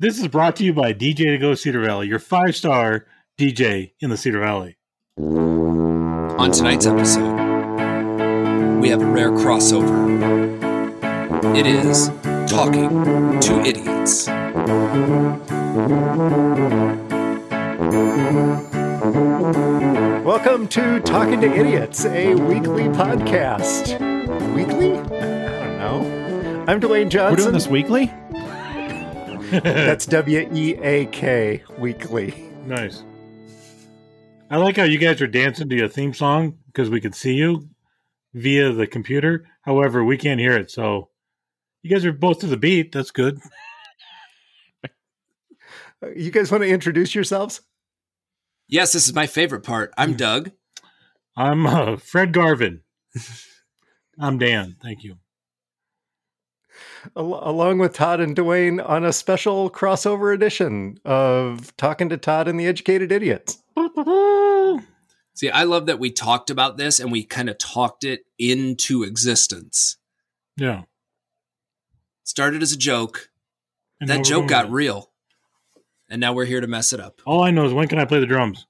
This is brought to you by DJ to Go Cedar Valley, your five star DJ in the Cedar Valley. On tonight's episode, we have a rare crossover. It is Talking to Idiots. Welcome to Talking to Idiots, a weekly podcast. Weekly? I don't know. I'm Dwayne Johnson. We're doing this weekly? That's W E A K, weekly. Nice. I like how you guys are dancing to your theme song because we can see you via the computer. However, we can't hear it. So you guys are both to the beat. That's good. You guys want to introduce yourselves? Yes, this is my favorite part. I'm Doug. I'm uh, Fred Garvin. I'm Dan. Thank you. Al- along with Todd and Dwayne on a special crossover edition of Talking to Todd and the Educated Idiots. See, I love that we talked about this and we kind of talked it into existence. Yeah. Started as a joke. And that joke got it. real. And now we're here to mess it up. All I know is when can I play the drums?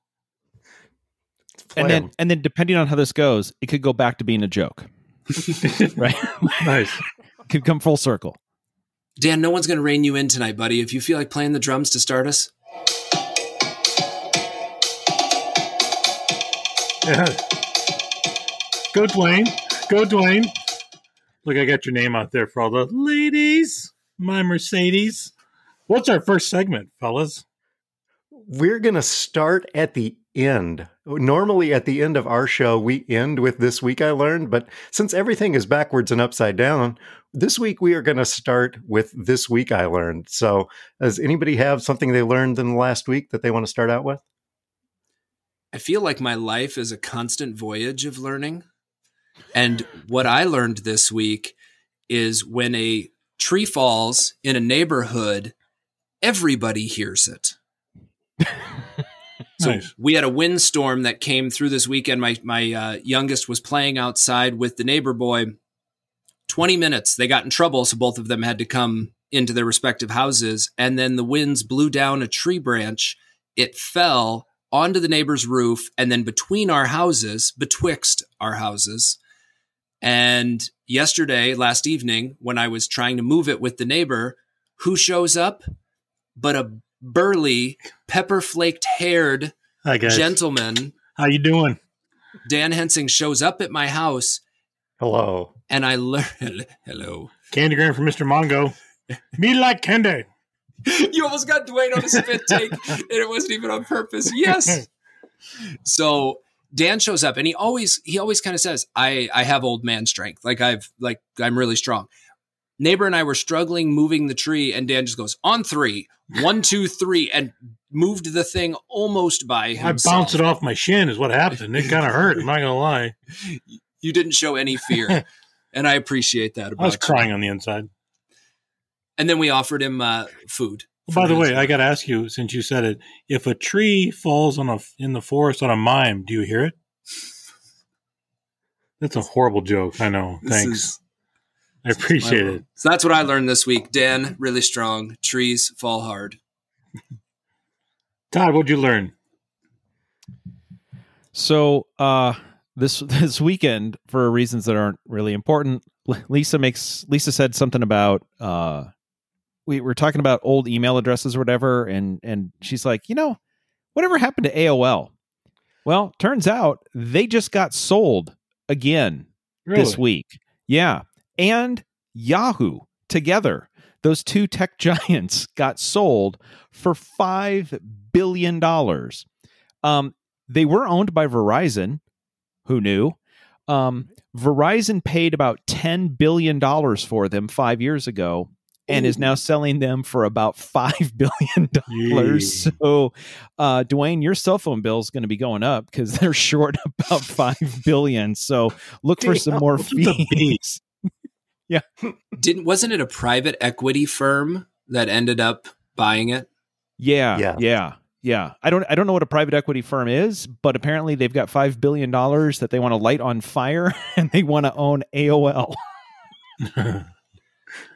Play And then 'em. and then depending on how this goes, it could go back to being a joke. right? nice. Could come full circle. Dan, no one's going to rein you in tonight, buddy. If you feel like playing the drums to start us, Yeah. Go Dwayne. Go Dwayne. Look, I got your name out there for all the ladies. My Mercedes. What's our first segment, fellas? We're going to start at the end. Normally, at the end of our show, we end with This Week I Learned, but since everything is backwards and upside down, this week we are going to start with This Week I Learned. So, does anybody have something they learned in the last week that they want to start out with? I feel like my life is a constant voyage of learning. And what I learned this week is when a tree falls in a neighborhood, everybody hears it. So Nice. we had a windstorm that came through this weekend. My my uh, youngest was playing outside with the neighbor boy. Twenty minutes, they got in trouble, so both of them had to come into their respective houses. And then the winds blew down a tree branch. It fell onto the neighbor's roof, and then between our houses, betwixt our houses. And yesterday, last evening, when I was trying to move it with the neighbor, who shows up? But a burly, pepper flaked haired gentleman, How you doing? Dan Hensing, shows up at my house, Hello. And I learned. Hello. Candygram from Mr. Mongo. Me like candy. you almost got Dwayne on a spit take, and it wasn't even on purpose. Yes. So Dan shows up, and he always he always kind of says, "I I have old man strength. Like I've like I'm really strong." Neighbor and I were struggling moving the tree, and Dan just goes on three, one, two, three, and moved the thing almost by I bounced it off my shin is what happened. It kind of hurt. I'm not going to lie. You didn't show any fear, and I appreciate that. About I was you. crying on the inside. And then we offered him uh, food. By the his- way, I got to ask you, since you said it, if a tree falls on a in the forest on a mime, do you hear it? That's a horrible joke. I know. This Thanks. is- I appreciate it. So that's what I learned this week. Dan, really strong. Trees fall hard. Todd, what'd you learn? So uh this this weekend, for reasons that aren't really important, Lisa makes Lisa said something about uh we were talking about old email addresses or whatever, and and she's like, you know, whatever happened to AOL? Well, turns out they just got sold again this week. Yeah. And Yahoo together. Those two tech giants got sold for $5 billion. Um, they were owned by Verizon. Who knew? Um, Verizon paid about $10 billion for them five years ago and is now selling them for about $5 billion. Yee. So, uh, Dwayne, your cell phone bill is going to be going up because they're short about 5 billion. So, look for some more what's with the fees. Didn't wasn't it a private equity firm that ended up buying it? Yeah, Yeah. yeah, yeah. I don't, I don't know what a private equity firm is, but apparently they've got five billion dollars that they want to light on fire, and they want to own AOL.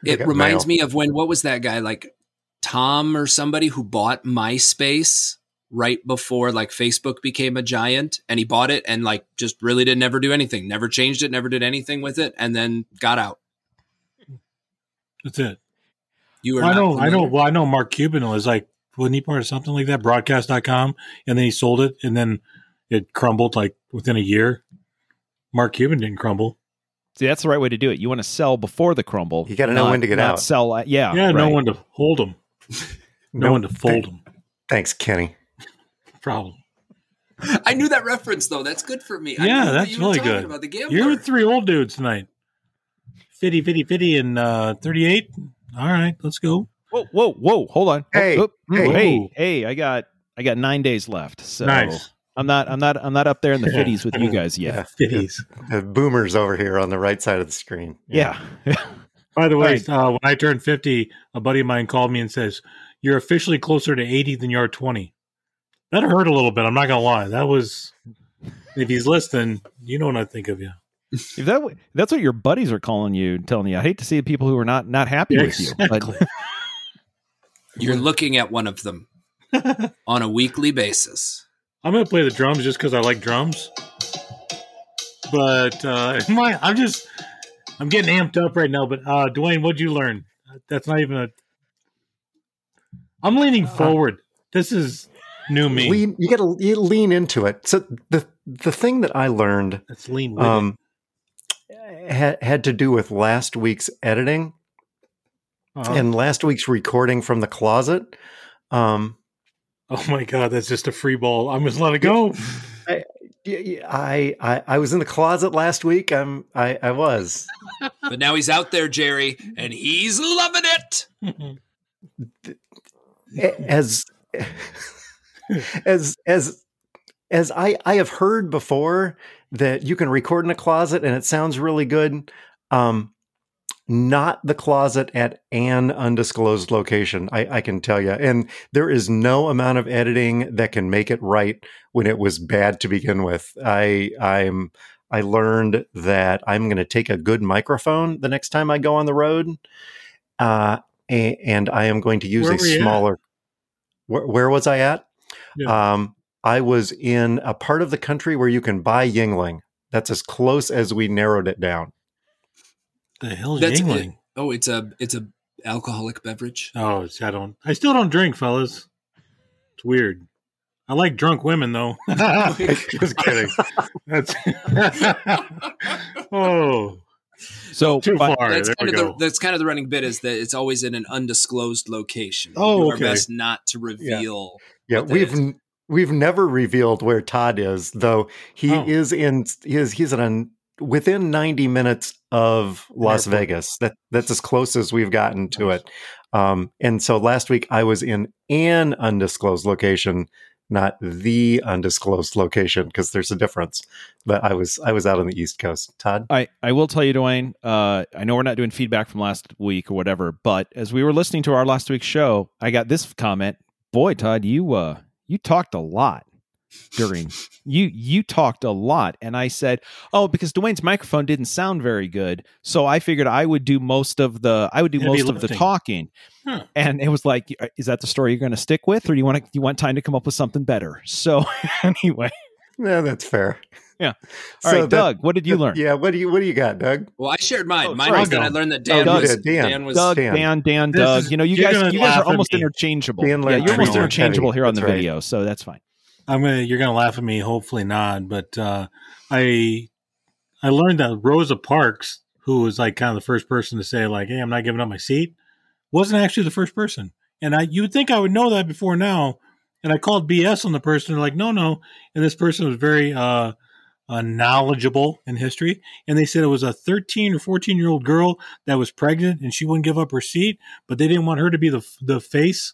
It reminds mail. me of when what was that guy like Tom or somebody who bought MySpace right before like Facebook became a giant and he bought it and like just really didn't never do anything, never changed it, never did anything with it, and then got out. That's it. You are I not know, I know. Well, I know Mark Cuban was like, wasn't he part of something like that, broadcast.com, and then he sold it, and then it crumbled like within a year. Mark Cuban didn't crumble. See, that's the right way to do it. You want to sell before the crumble. You gotta know when to get not out. Sell, at- yeah, Yeah, no one to hold him, no, No, one to fold him. Thanks, Kenny. Problem. I knew that reference though. That's good for me. Yeah, knew that's you really talking good. About the gambler. You're with three old dudes tonight. Fitty, fitty, fitty, and uh, 38. All right, let's go. Whoa, whoa, whoa! Hold on. Hey, oh, hey. hey, hey! I got, I got nine days left. So nice. I'm not, I'm not, I'm not up there in the Yeah. fitties with you guys yet. Fitties. The boomers over here on the right side of the screen. Yeah. By the way, Right. uh, when I turned 50, a buddy of mine called me and says, You're officially closer to 80 than you are 20. That hurt a little bit. I'm not going to lie. That was, if he's listening, you know what I think of you. if that, that's what your buddies are calling you, telling you, I hate to see people who are not, not happy with you. But Exactly. You're looking at one of them on a weekly basis. I'm going to play the drums just because I like drums. But uh, my, I'm just, I'm getting amped up right now. But uh, Dwayne, what'd you learn? That's not even a. I'm leaning forward. This is new me. Lean, you got to you lean into it. So the the thing that I learned Let's lean with um, had had to do with last week's editing Uh-huh. and last week's recording from the closet. Um, oh my God, that's just a free ball. I'm just let it go. I was in the closet last week. I'm I, I was. But now he's out there, Jerry, and he's loving it. As as as as I I have heard before that you can record in a closet and it sounds really good. Um, not the closet at an undisclosed location. I, I can tell you, and there is no amount of editing that can make it right when it was bad to begin with. I I'm I learned that I'm going to take a good microphone the next time I go on the road, uh, and I am going to use a were you at? smaller. Where, where was I at? Yeah. Um, I was in a part of the country where you can buy Yuengling. That's as close as we narrowed it down. The hell's That's Yuengling? Oh, it's a it's a alcoholic beverage. Oh, it's, I don't. I still don't drink, fellas. It's weird. I like drunk women, though. Just kidding. That's oh, so too far. that's there kind we of go. the that's kind of the running bit is that it's always in an undisclosed location. Oh, Do our okay. best not to reveal. Yeah, what that we've is. n- we've never revealed where Todd is, though he Oh. is in he is he's in an, within 90 minutes of Las Airport. Vegas. That that's as close as we've gotten to Nice. it. Um, and so last week I was in an undisclosed location, not the undisclosed location, because there's a difference. But I was I was out on the East Coast. Todd, I, I will tell you, Dwayne. Uh, I know we're not doing feedback from last week or whatever, but as we were listening to our last week's show, I got this comment. Boy, Todd, you uh, you talked a lot during you you talked a lot, and I said, oh, because Dwayne's microphone didn't sound very good, so I figured I would do most of the I would do Heavy most of the talking. Huh. And it was like, is that the story you're going to stick with, or do you want to you want time to come up with something better? So anyway, yeah, that's fair. Yeah. So all right, that- Doug, what did you learn? Yeah, what do you what do you got, Doug? Well, I shared mine. Oh, mine sorry, was that I learned that oh, Dan Doug. was Dan. Dan was Doug, Dan. Dan, Dan, Doug. is- you know, you guys, you guys are almost interchangeable. Dan yeah, you're almost Penny. interchangeable here on the right. video, so that's fine. I'm gonna. You're gonna laugh at me. Hopefully not. But uh, I I learned that Rosa Parks, who was like kind of the first person to say like, "Hey, I'm not giving up my seat," wasn't actually the first person. And I you would think I would know that before now. And I called BS on the person. They're like, "No, no." And this person was very uh, uh, knowledgeable in history. And they said it was a 13 or 14 year old girl that was pregnant and she wouldn't give up her seat, but they didn't want her to be the the face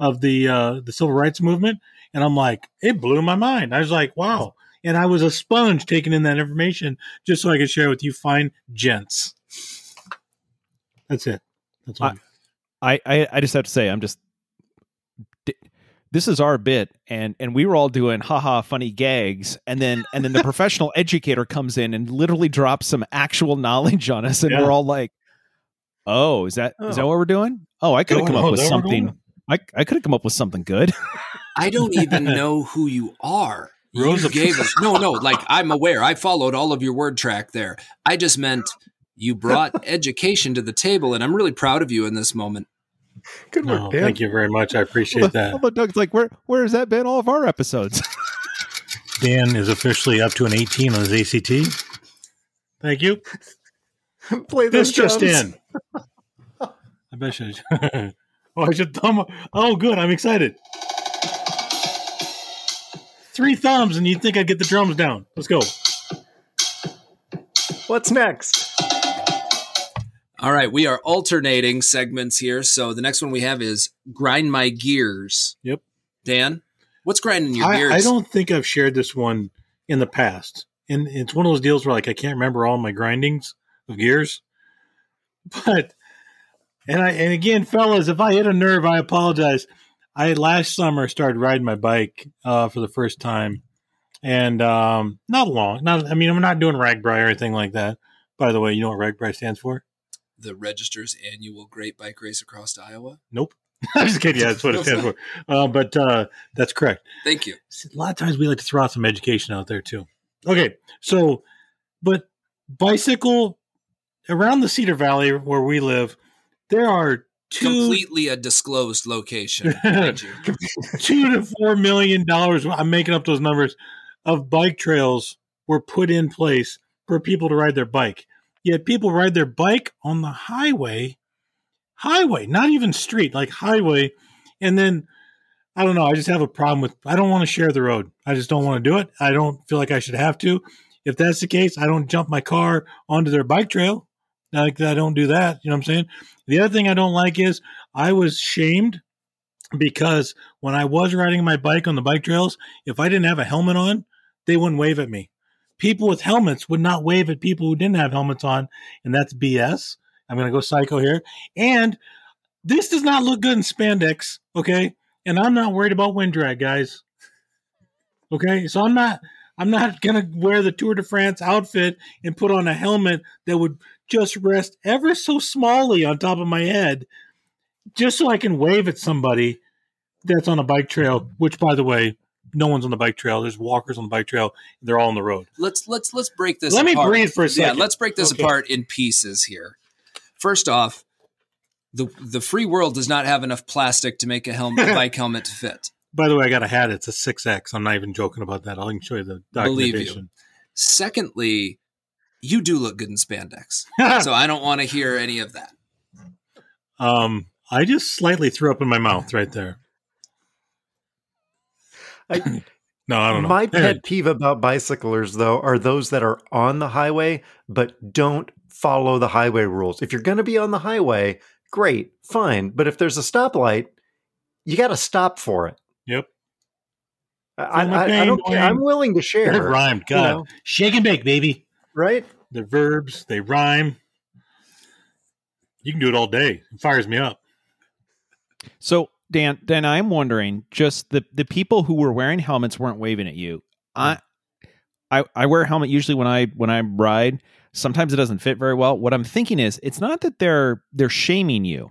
of the uh, the civil rights movement. And I'm like, it blew my mind. I was like, wow. And I was a sponge taking in that information just so I could share with you fine gents. That's it. That's all. I, I, I just have to say, I'm just. This is our bit, and and we were all doing haha funny gags, and then and then the professional educator comes in and literally drops some actual knowledge on us, and Yeah. we're all like, "Oh, is that is that Oh. what we're doing? Oh, I could have Oh, come up oh, with what we're something. I, I could have come up with something good. I don't even know who you are. Rosa- you gave us no, no. Like I'm aware. I followed all of your word track there. I just meant you brought education to the table, and I'm really proud of you in this moment. Good work, No, Dan. thank you very much. I appreciate that. Although Doug's like, where where has that been all of our episodes? Dan is officially up to an 18 on his ACT. Thank you. Play This just drums. in. I bet you. oh, I should thumb. Oh, good. I'm excited. Three thumbs, and you'd think I'd get the drums down. Let's go. What's next? All right, we are alternating segments here. So the next one we have is grind my gears. Yep. Dan, what's grinding your I, gears? I don't think I've shared this one in the past, and it's one of those deals where like I can't remember all my grindings of gears. But and I and again, fellas, if I hit a nerve, I apologize. I last summer started riding my bike uh, for the first time, and um, not long. Not I mean, I'm not doing RAGBRAI or anything like that. By the way, you know what RAGBRAI stands for? the Register's annual Great Bike Race across Iowa. Nope. I'm just kidding. Yeah, that's what it stands for. Uh, but uh, that's correct. Thank you. a lot of times we like to throw out some education out there too. Okay, so but bicycle around the Cedar Valley where we live, there are two Completely a disclosed location. two to four million dollars. I'm making up those numbers of bike trails were put in place for people to ride their bike. Yet people ride their bike on the highway, highway, not even street, like highway, and then I don't know. I just have a problem with. I don't want to share the road. I just don't want to do it. I don't feel like I should have to. If that's the case, I don't jump my car onto their bike trail. Like I don't do that. You know what I'm saying? The other thing I don't like is I was shamed because when I was riding my bike on the bike trails, if I didn't have a helmet on, they wouldn't wave at me. People with helmets would not wave at people who didn't have helmets on, and that's BS. I'm going to go psycho here. And this does not look good in spandex, okay? And I'm not worried about wind drag, guys. Okay? So I'm not I'm not going to wear the Tour de France outfit and put on a helmet that would just rest ever so smallly on top of my head just so I can wave at somebody that's on a bike trail, which by the way, no one's on the bike trail. There's walkers on the bike trail. They're all on the road. Let's let's let's break this. Let me breathe for a second. Yeah, let's break this Okay. apart in pieces here. First off, the the free world does not have enough plastic to make a helmet a bike helmet to fit. By the way, I got a hat. It's a 6X. I'm not even joking about that. I can show you the Believe you. documentation. Secondly, you do look good in spandex, so I don't want to hear any of that. um, I just slightly threw up in my mouth right there. I, No, I don't know. My pet peeve about bicyclers, though, are those that are on the highway but don't follow the highway rules. If you're going to be on the highway, great, fine. But if there's a stoplight, you got to stop for it. Yep. I, I, I, don't care. I'm willing to share. It share. rhymed. you God. know, Shake and bake, baby. Right? They're verbs. They rhyme. You can do it all day. It fires me up. So Dan, Dan, I'm wondering, just the the people who were wearing helmets weren't waving at you. I, I, I wear a helmet usually when I when I ride. Sometimes it doesn't fit very well. What I'm thinking is, it's not that they're they're shaming you.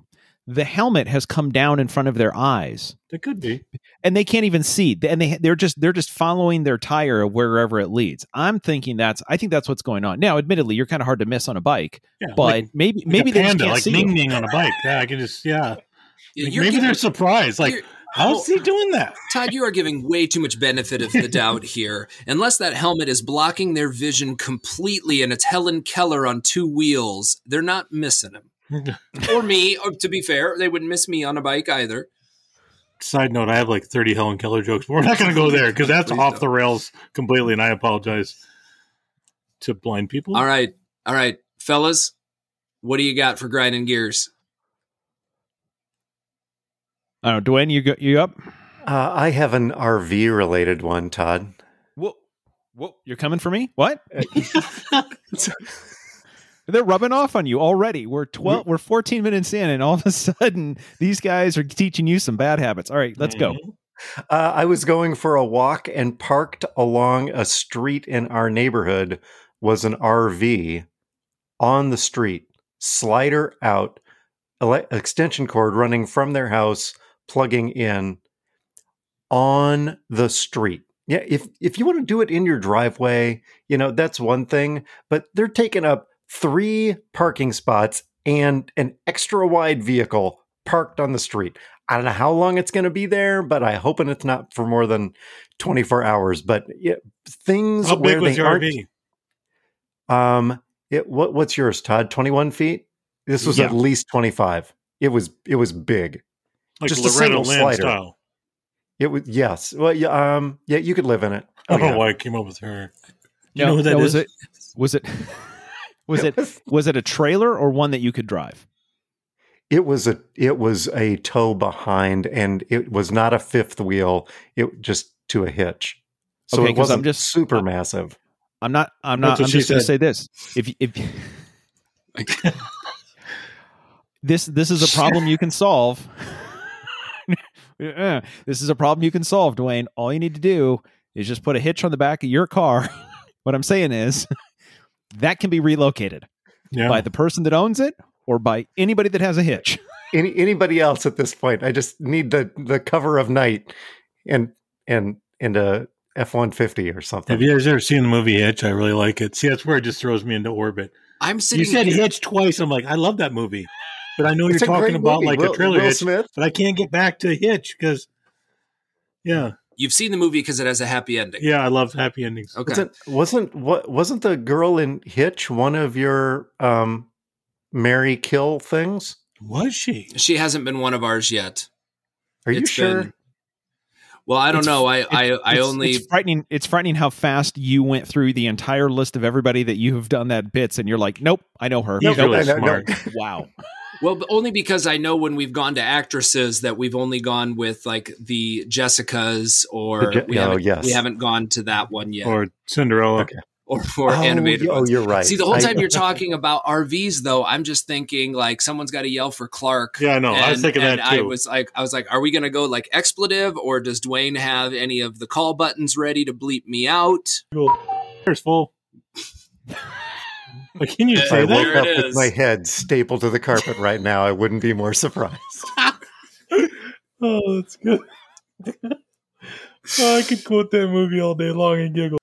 The helmet has come down in front of their eyes, It could be. and they can't even see. And they they're just they're just following their tire wherever it leads. I'm thinking that's I think that's what's going on. Now, admittedly, you're kind of hard to miss on a bike, Yeah. but like, maybe like maybe a they just can't like see Ning you. Ning on a bike. Yeah, I can just yeah. Like, maybe giving- they're surprised. Like, how's he doing that? Todd, you are giving way too much benefit of the doubt here. Unless that helmet is blocking their vision completely and it's Helen Keller on two wheels, they're not missing him. or me, or to be fair, they wouldn't miss me on a bike either. Side note: I have like thirty Helen Keller jokes, but we're not going to go there because that's Please off don't. the rails completely, and I apologize to blind people. All right, all right, fellas, what do you got for grinding gears? I don't know, Dwayne, you go, you up? Uh, I have an RV related one, Todd. Whoa, whoa, you're coming for me? What? They're rubbing off on you already. We're twelve. We're fourteen minutes in, and all of a sudden, these guys are teaching you some bad habits. All right, let's go. Mhm. Uh, I was going for a walk and parked along a street in our neighborhood was an RV on the street, slider out, ele- extension cord running from their house plugging in on the street. Yeah, if if you want to do it in your driveway, you know, that's one thing, but they're taking up 3 parking spots and an extra wide vehicle parked on the street. I don't know how long it's going to be there, but I hoping it's not for more than 24 hours, but yeah, things How where big was they your aren't RV? um, it what what's yours, Todd? Twenty one feet. This was Yeah. at least twenty five. It was it was big. Like just a Loretta single Lynn slider. style. It was yes. Well, yeah, um, yeah, you could live in it. I Oh, don't know why I came up with her. You Now- know who that now, was it was it was it was it a trailer or one that you could drive? It was a it was a tow behind, and it was not a fifth wheel. It just to a hitch. So Okay, it 'cause I'm wasn't just- super massive. I'm not. I'm not. I'm she just going to say this. If if this this is a problem you can solve. This is a problem you can solve, Dwayne. All you need to do is just put a hitch on the back of your car. what I'm saying is that can be relocated Yeah. by the person that owns it or by anybody that has a hitch. Any anybody else at this point? I just need the the cover of night, and and and a F one fifty or something. Have you guys ever seen the movie Hitch? I really like it. See, that's where it just throws me into orbit. I'm sitting. You said here- Hitch twice. I'm like, I love that movie, but I know It's you're talking about movie. like Will- a trailer Will Hitch, Smith. but I can't get back to Hitch because, yeah, You've seen the movie because it has a happy ending. yeah, I love happy endings. Okay. Wasn't wasn't what wasn't the girl in Hitch one of your um Mary Kill things? Was she? She hasn't been one of ours yet. Are you It's sure? been- well, I don't It's- know. I I, I It's- only it's frightening. It's frightening how fast you went through the entire list of everybody that you have done that bits, and you're like, nope, I know her. He's Nope. really I know- smart. Wow. Well, only because I know when we've gone to actresses that we've only gone with like the Jessicas or The Je- we, oh, haven't, yes. we haven't gone to that one yet or Or Cinderella. Okay. or, or oh, animated Oh, ones. you're right. See, the whole I- time you're talking about RVs, though, I'm just thinking like someone's got to yell for Clark. Yeah, I know. I was And- thinking and that I was like, I was like, are we going to go like expletive, or does Dwayne have any of the call buttons ready to bleep me out? There's full. Like, can you if I say woke there that? it up with my head stapled to the carpet right now, I wouldn't be more surprised. Oh, that's good. oh, I could quote that movie all day long and giggle.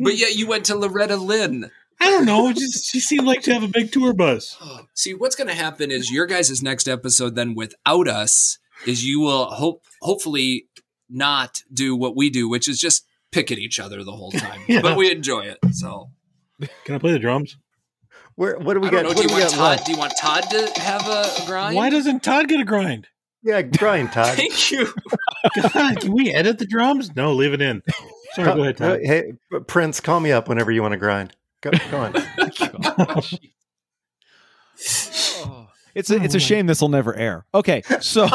But yet you went to Loretta Lynn. I don't know. Just she seemed like to have a big tour bus. Oh, see, what's going to happen is your guys' next episode, then without us, is you will hope hopefully not do what we do, which is just pick at each other the whole time. Yeah. But we enjoy it. So Can I play the drums? Where what do we I don't got? know. What Do do you we want got Todd? left? Do you want Todd to have a, a grind? Why doesn't Todd get a grind? Yeah, grind, Todd. Thank you. God, can we edit the drums? No, leave it in. Sorry, go ahead, Uh, Todd. Hey, Prince, call me up whenever you want to grind. Go, go on. It's a, it's a shame this will never air. Okay, so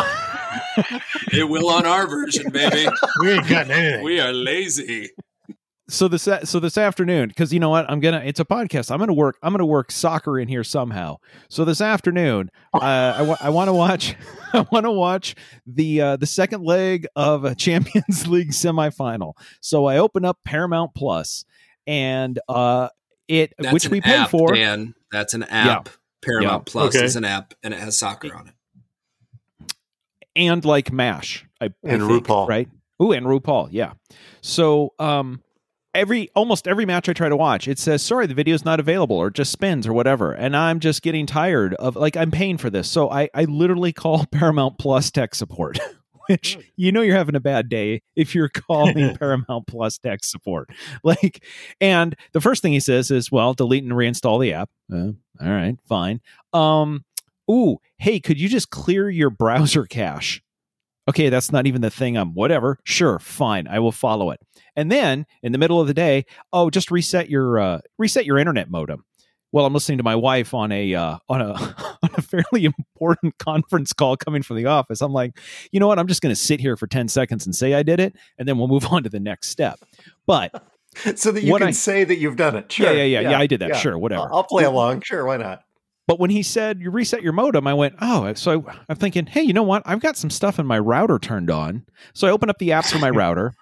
It will on our version, baby. We ain't gotten anything. We are lazy. So this so this afternoon because you know what I'm gonna it's a podcast I'm gonna work I'm gonna work soccer in here somehow. So this afternoon, uh, I, I want to watch I want to watch the uh, the second leg of a Champions League semifinal. So I open up Paramount Plus and uh, it That's which we pay app, for. Dan. That's an app. Paramount Yeah. Plus Okay. is an app, and it has soccer on it. and like MASH. I, I And think, RuPaul. right? Ooh, and RuPaul, yeah. So, um, every almost every match I try to watch, it says, "Sorry, the video's not available," or just spins or whatever, and I'm just getting tired of like I'm paying for this, so I I literally call Paramount Plus tech support. Which you know you're having a bad day if you're calling Paramount Plus tech support. Like, and the first thing he says is, "Well, delete and reinstall the app." Uh, all right, fine. Um, ooh, hey, could you just clear your browser cache? Okay, that's not even the thing I'm whatever. Sure, fine. I will follow it. And then in the middle of the day, oh, just reset your uh, reset your internet modem. Well, I'm listening to my wife on a uh, on a on a fairly important conference call coming from the office. I'm like, you know what? I'm just going to sit here for 10 seconds and say I did it, and then we'll move on to the next step. But so that you What can I- say that you've done it. Sure. yeah, yeah, yeah, yeah, I did that. Sure, whatever. I'll I'll play along. Sure, why not? But when he said you reset your modem, I went, oh, so I, I'm thinking, hey, you know what? I've got some stuff in my router turned on. So I open up the app for my router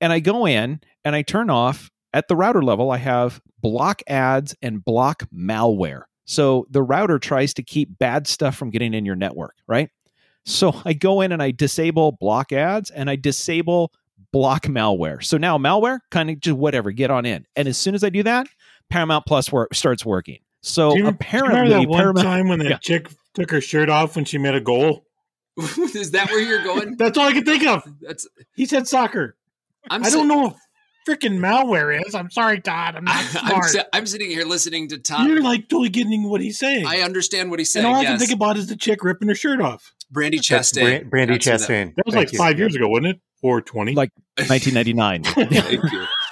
and I go in and I turn off at the router level. I have block ads and block malware. So the router tries to keep bad stuff from getting in your network, right? So I go in and I disable block ads and I disable block malware. So now malware, kind of just whatever, get on in. And as soon as I do that, Paramount Plus work, starts working. So Do you, apparently, do you remember that one Paramount, time when that Yeah. chick took her shirt off when she made a goal? Is that where you're going? That's all I can think of. That's He said soccer. I'm I don't know what freaking malware is. I'm sorry, Todd. I'm not I'm, smart. si- I'm sitting here listening to Todd. You're like totally getting what he's saying. I understand what he's saying. and saying. all I can think about is the chick ripping her shirt off. Brandi That's Chastain. Bran- Brandi That's who that- Chastain. That was Thank like you. five years ago, wasn't it? Or 20? Like- 1999.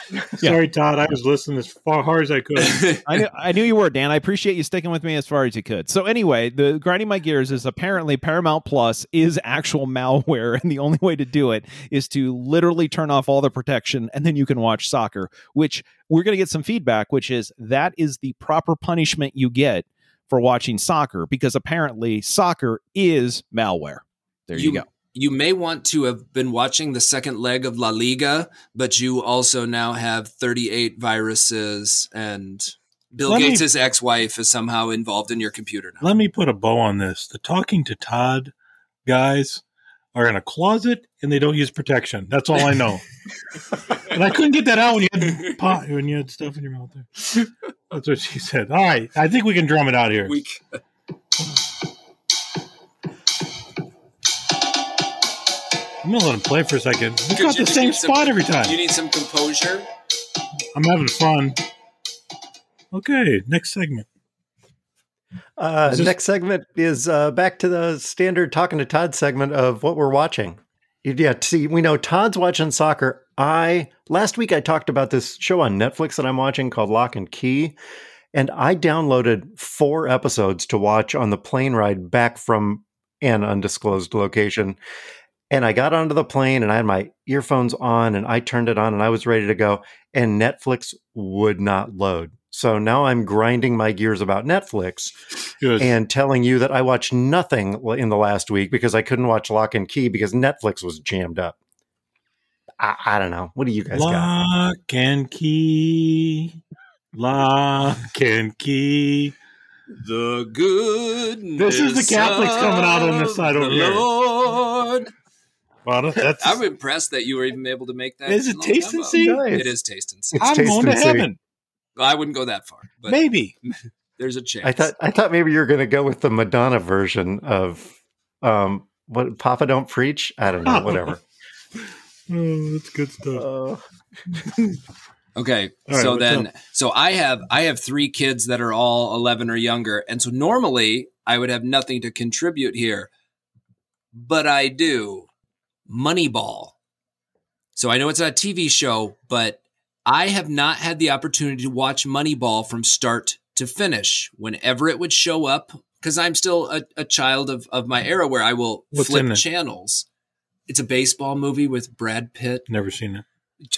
Thank. Sorry, Todd. I was listening as far hard as I could. I knew, I knew you were, Dan. I appreciate you sticking with me as far as you could. So anyway, the grinding my gears is apparently Paramount Plus is actual malware, and the only way to do it is to literally turn off all the protection, and then you can watch soccer. Which we're going to get some feedback, which is that is the proper punishment you get for watching soccer, because apparently soccer is malware. There you, You- go. You may want to have been watching the second leg of La Liga, but you also now have 38 viruses, and Bill Let me- Gates' ex-wife is somehow involved in your computer now. Let me put a bow on this. The talking to Todd guys are in a closet and they don't use protection. That's all I know. and I couldn't get that out when you had pot, when you had stuff in your mouth there. That's what she said. All right. I think we can drum it out here. We, I'm going to let him play for a second. It's Could got the same give some- spot every time. you need some composure. I'm having fun. Okay. Next segment. Uh, this- next segment is uh, back to the standard talking to Todd segment of what we're watching. Yeah, see, we know Todd's watching soccer. I last week I talked about this show on Netflix that I'm watching called Locke and Key, and I downloaded four episodes to watch on the plane ride back from an undisclosed location. And I got onto the plane and I had my earphones on and I turned it on and I was ready to go. And Netflix would not load. So now I'm grinding my gears about Netflix Good. and telling you that I watched nothing in the last week because I couldn't watch Locke and Key because Netflix was jammed up. I, I don't know. What do you guys got? Lock and key. Lock and key. The good. This is the Catholics coming out on this side over here. Lord. Well, that's, I'm impressed that you were even able to make that. Is it little taste and see? Nice. It is taste and see. It's I'm going to see. heaven. Well, I wouldn't go that far, but Maybe. there's a chance. I thought I thought maybe you were going to go with the Madonna version of um what Papa Don't Preach. I don't know. Whatever. Oh, that's good stuff. Uh, Okay, All right, so then, up? so I have I have three kids that are all eleven or younger, and so normally I would have nothing to contribute here, but I do. Moneyball. So I know it's not a TV show, but I have not had the opportunity to watch Moneyball from start to finish. Whenever it would show up, because I'm still a, a child of, of my era where I will What's flip channels. It's a baseball movie with Brad Pitt. Never seen it.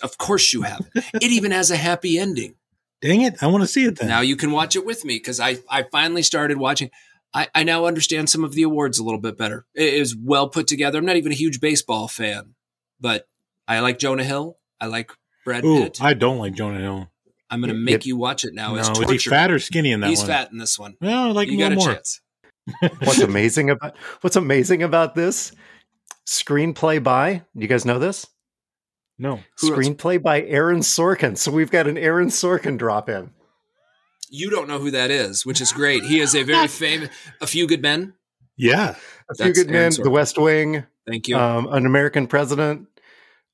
Of course you have. it even has a happy ending. Dang it. I want to see it then. Now you can watch it with me because I, I finally started watching. I, I now understand some of the awards a little bit better. It is well put together. I'm not even a huge baseball fan, but I like Jonah Hill. I like Brad Ooh, Pitt. I don't like Jonah Hill. I'm going to Yeah, make you watch it now. no, it's is he fat or skinny in that He's one? fat in this one. Well, I like you him got a more. chance. what's amazing about what's amazing about this screenplay by? You guys know this? No. Screenplay by Aaron Sorkin. So we've got an Aaron Sorkin drop in. You don't know who that is, which is great. He is a very famous. A Few Good Men. Yeah. A Few That's Good Men, The West Wing, Thank you. um, An American President,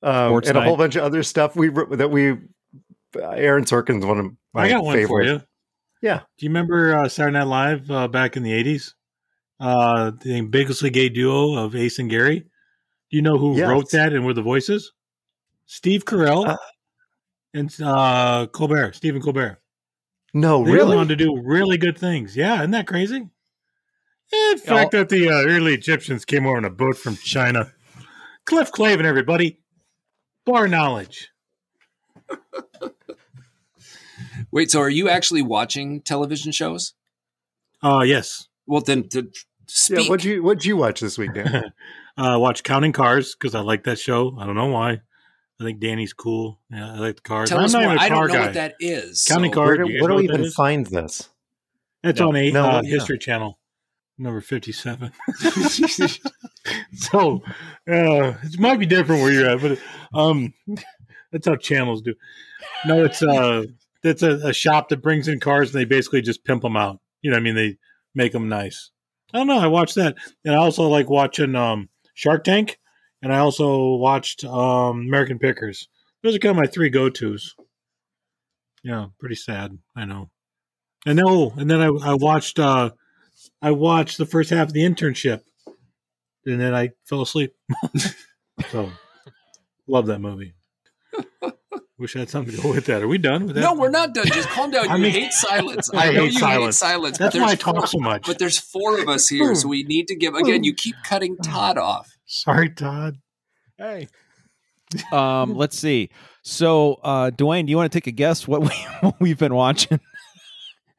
um, Sports and a whole bunch of other stuff. We that we Aaron Sorkin's one of my I got one favorite. for you. Yeah. Do you remember uh, Saturday Night Live uh, back in the 80s? Uh, the ambiguously gay duo of Ace and Gary. Do you know who Yes. wrote that and were the voices? Steve Carell Uh. and uh, Colbert, Stephen Colbert. No, They really? went on to do really good things. Yeah, isn't that crazy? And the Yeah, fact that the uh, early Egyptians came over on a boat from China. Cliff Clavin, everybody. Bar knowledge. Wait, so are you actually watching television shows? Uh, yes. Well, then to yeah. What'd you What'd you watch this week, Dan? uh, watch Counting Cars because I like that show. I don't know why. I think Danny's cool. Yeah, I like the cars. Tell I'm us not more. even a I car don't know guy. what that is. Counting so- Cars. Where do do, where do we know what that even is? find this? It's No. on a No, uh, yeah. History Channel. number 57. so uh, it might be different where you're at, but um, that's how channels do. No, it's uh, it's a, a shop that brings in cars and they basically just pimp them out. You know, what I mean, they make them nice. I don't know. I watched that, and I also like watching um, Shark Tank, and I also watched um, American Pickers. Those are kind of my three go tos. Yeah, pretty sad. I know. And then, oh, and then I, I watched uh, I watched the first half of the internship, and then I fell asleep. so, love that movie. Wish I had something to go with that. Are we done with that? No, we're not done. Just calm down. You I mean- hate silence. I know hate you silence. hate silence. That's why I talk four, so much. But there's four of us here, so we need to give. Again, you keep cutting Todd off. Sorry, Todd. Hey. Um, let's see. So, uh, Dwayne, do you want to take a guess what, we, what we've been watching?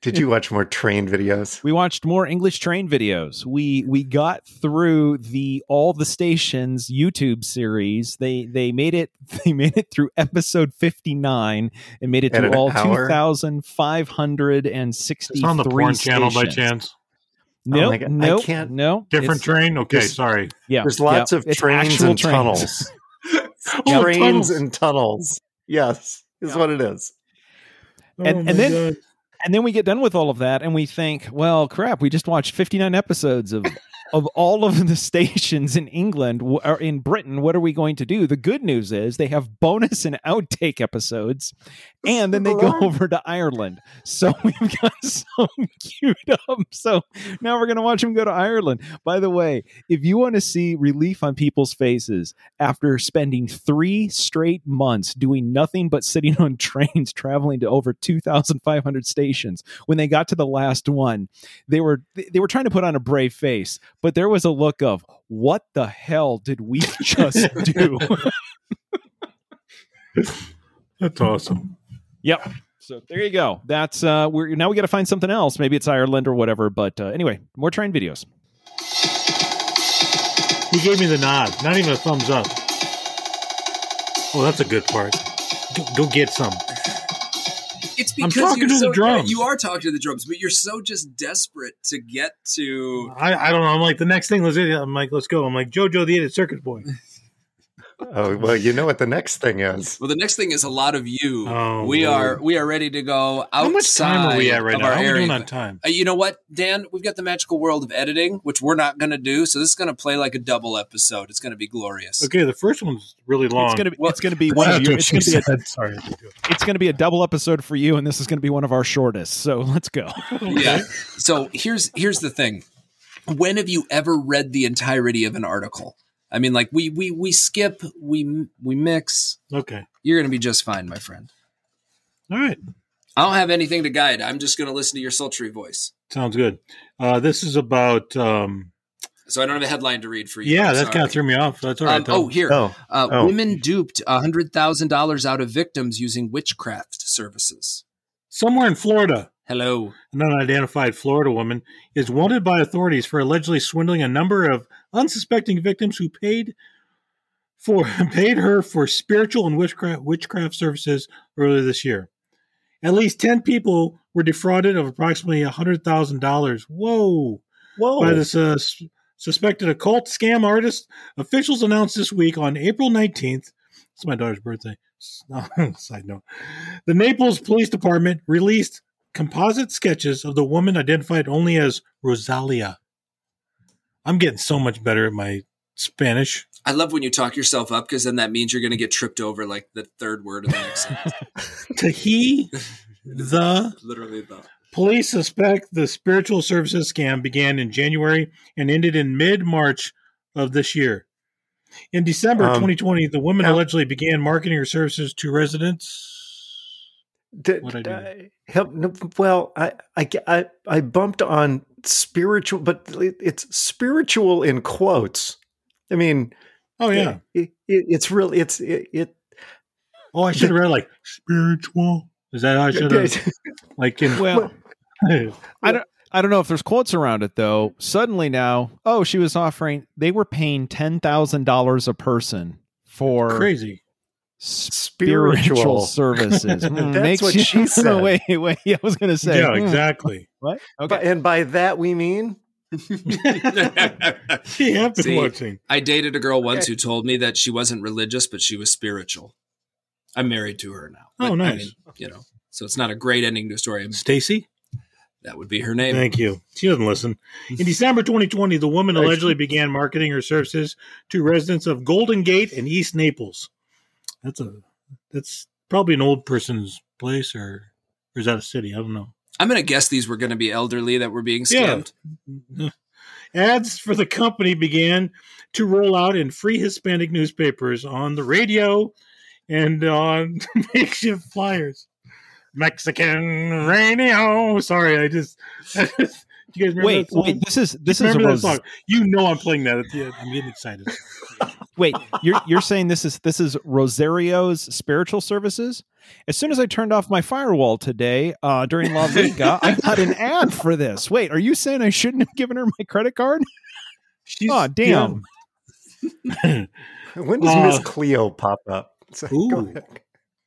Did you watch more train videos? We watched more English train videos. We we got through the all the stations YouTube series. They they made it they made it through episode 59 and made it to all hour? 2563 It's on the porn channel by chance. Oh Nope, my God, I nope, can't- no. Different train. Okay, There's- sorry. Yeah, There's lots yeah, of trains and trains. tunnels. Oh, trains tunnels. and tunnels. Yes, is Yeah. what it is. And- Oh and my then- God. And then we get done with all of that and we think, well, crap, we just watched 59 episodes of of all of the stations in England or in Britain. What are we going to do? The good news is they have bonus and outtake episodes and then they go over to Ireland. So we've got some queued up. So now we're going to watch them go to Ireland. By the way, if you want to see relief on people's faces after spending three straight months doing nothing but sitting on trains traveling to over 2,500 stations, when they got to the last one, they were they were trying to put on a brave face, but there was a look of what the hell did we just do? That's awesome. Yep. So there you go. That's uh we're now we got to find something else. Maybe it's Ireland or whatever. But uh, anyway, more train videos. He gave me the nod. Not even a thumbs up. Oh, that's a good part. Go, go get some. It's I'm because talking you're to the so, drums. You are talking to the drums, but you're so just desperate to get to. I, I don't know. I'm like the next thing. Let's. I'm like, let's go. I'm like JoJo the Idiot Circus Boy. Oh well, you know what the next thing is. Well, the next thing is a lot of you. Oh, we Lord. are we are ready to go outside. How much time are we at right now? our How are we doing on time? Uh, you know what, Dan? We've got the magical world of editing, which we're not going to do. So this is going to play like a double episode. It's going to be glorious. Okay, the first one's really long. It's gonna be Well, it's gonna be one of your, it's gonna be a, Sorry. it's gonna be a double episode for you, and this is gonna be one of our shortest. So let's go. Yeah. So here's here's the thing. When have you ever read the entirety of an article? I mean, like we we we skip, we we mix. Okay. You're going to be just fine, my friend. All right. I don't have anything to guide. I'm just going to listen to your sultry voice. Sounds good. Uh, this is about. Um, So I don't have a headline to read for you. yeah, I'm that sorry. kind of threw me off. That's all right. Um, though. oh, here. Oh, Uh, Oh. Women duped $100,000 out of victims using witchcraft services. Somewhere in Florida, Hello. an unidentified Florida woman is wanted by authorities for allegedly swindling a number of unsuspecting victims who paid for paid her for spiritual and witchcraft, witchcraft services earlier this year. At least ten people were defrauded of approximately hundred thousand dollars. Whoa! whoa! by this uh, suspected occult scam artist. Officials announced this week on April 19th. It's my daughter's birthday. Side note. The Naples Police Department released composite sketches of the woman identified only as Rosalia. I'm getting so much better at my Spanish. I love when you talk yourself up because then that means you're going to get tripped over like the third word of the next sentence. To he, the Literally the. Police suspect the spiritual services scam began in January and ended in mid March of this year. In December Um, 2020, the woman now- allegedly began marketing her services to residents. Did, What'd I do? I- help, no, well, I, I, I, I bumped on spiritual, but it- it's spiritual in quotes. I mean, Oh, yeah. it, it, it's really, it's, it, it Oh, I should have read like spiritual. Is that how I should have? Like in. Well, I don't. I don't know if there's quotes around it though. Suddenly now, oh, she was offering. They were paying ten thousand dollars a person for crazy. Spiritual, Spiritual. services. Hmm, That's makes what you- she said. wait, wait. I was going to say. yeah, hmm, exactly. What? But- and by that we mean she have been See, watching. I dated a girl once Okay. who told me that she wasn't religious, but she was spiritual. I'm married to her now. Oh, But, I nice. mean, you know, so it's not a great ending to a story. Stacy? That would be her name. Thank you. She doesn't listen. In December 2020, the woman allegedly began marketing her services to residents of Golden Gate and East Naples. That's a that's probably an old person's place, or, or is that a city? I don't know. I'm going to guess these were going to be elderly that were being Yeah. scammed. Ads for the company began to roll out in free Hispanic newspapers on the radio and on makeshift flyers. Mexican radio. Sorry, I just. do you guys remember Wait, that song? wait. This is this is a remember Rose- song? You know I'm playing that at the end. I'm getting excited. Wait, you're you're saying this is this is Rosario's spiritual services? As soon as I turned off my firewall today uh, during La Liga, I got an ad for this. Wait, are you saying I shouldn't have given her my credit card? She's, Oh, damn. yeah. When does Uh, Miss Cleo pop up? So, Ooh.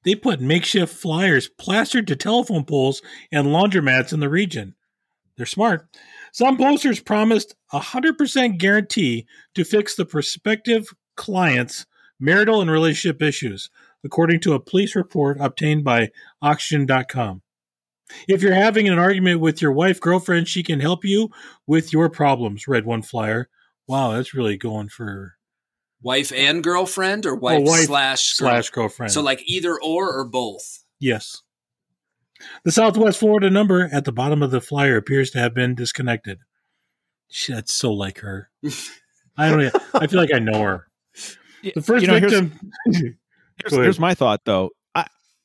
They put makeshift flyers plastered to telephone poles and laundromats in the region. They're smart. Some posters promised a 100% guarantee to fix the prospective client's marital and relationship issues, according to a police report obtained by Oxygen.com. If you're having an argument with your wife, girlfriend, she can help you with your problems, read one flyer. Wow, that's really going for Wife and girlfriend or oh, wife, wife slash slash girlfriend. So like either or or both. Yes. The Southwest Florida number at the bottom of the flyer appears to have been disconnected. Shit, that's so like her. I don't. I feel like I know her. The first You know, victim. Here's, ahead. here's my thought, though.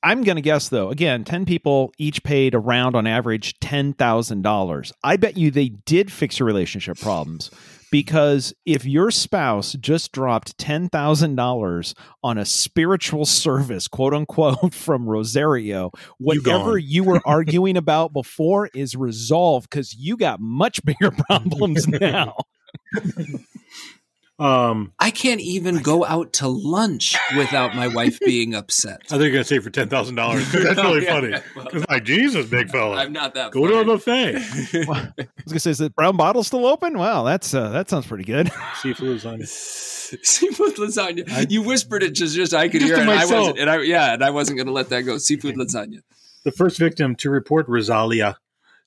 I'm going to guess, though. Again, ten people each paid around, on average, ten thousand dollars. I bet you they did fix your relationship problems because if your spouse just dropped ten thousand dollars on a spiritual service, quote unquote, from Rosario, whatever you were arguing about before is resolved because you got much bigger problems now. Um, I can't even go out to lunch without my wife being upset. I think you're gonna say for ten thousand dollars. That's really Yeah, funny. yeah, well, It's like Jesus, big fella, I'm not that. go to a funny. buffet. I was going to say, is the brown bottle still open? Wow, that's uh, that sounds pretty good. Seafood lasagna. Seafood lasagna. I- you whispered it just just I could Just hear it. And I wasn't, and I yeah, and I wasn't going to let that go. Seafood lasagna. The first victim to report Rosalia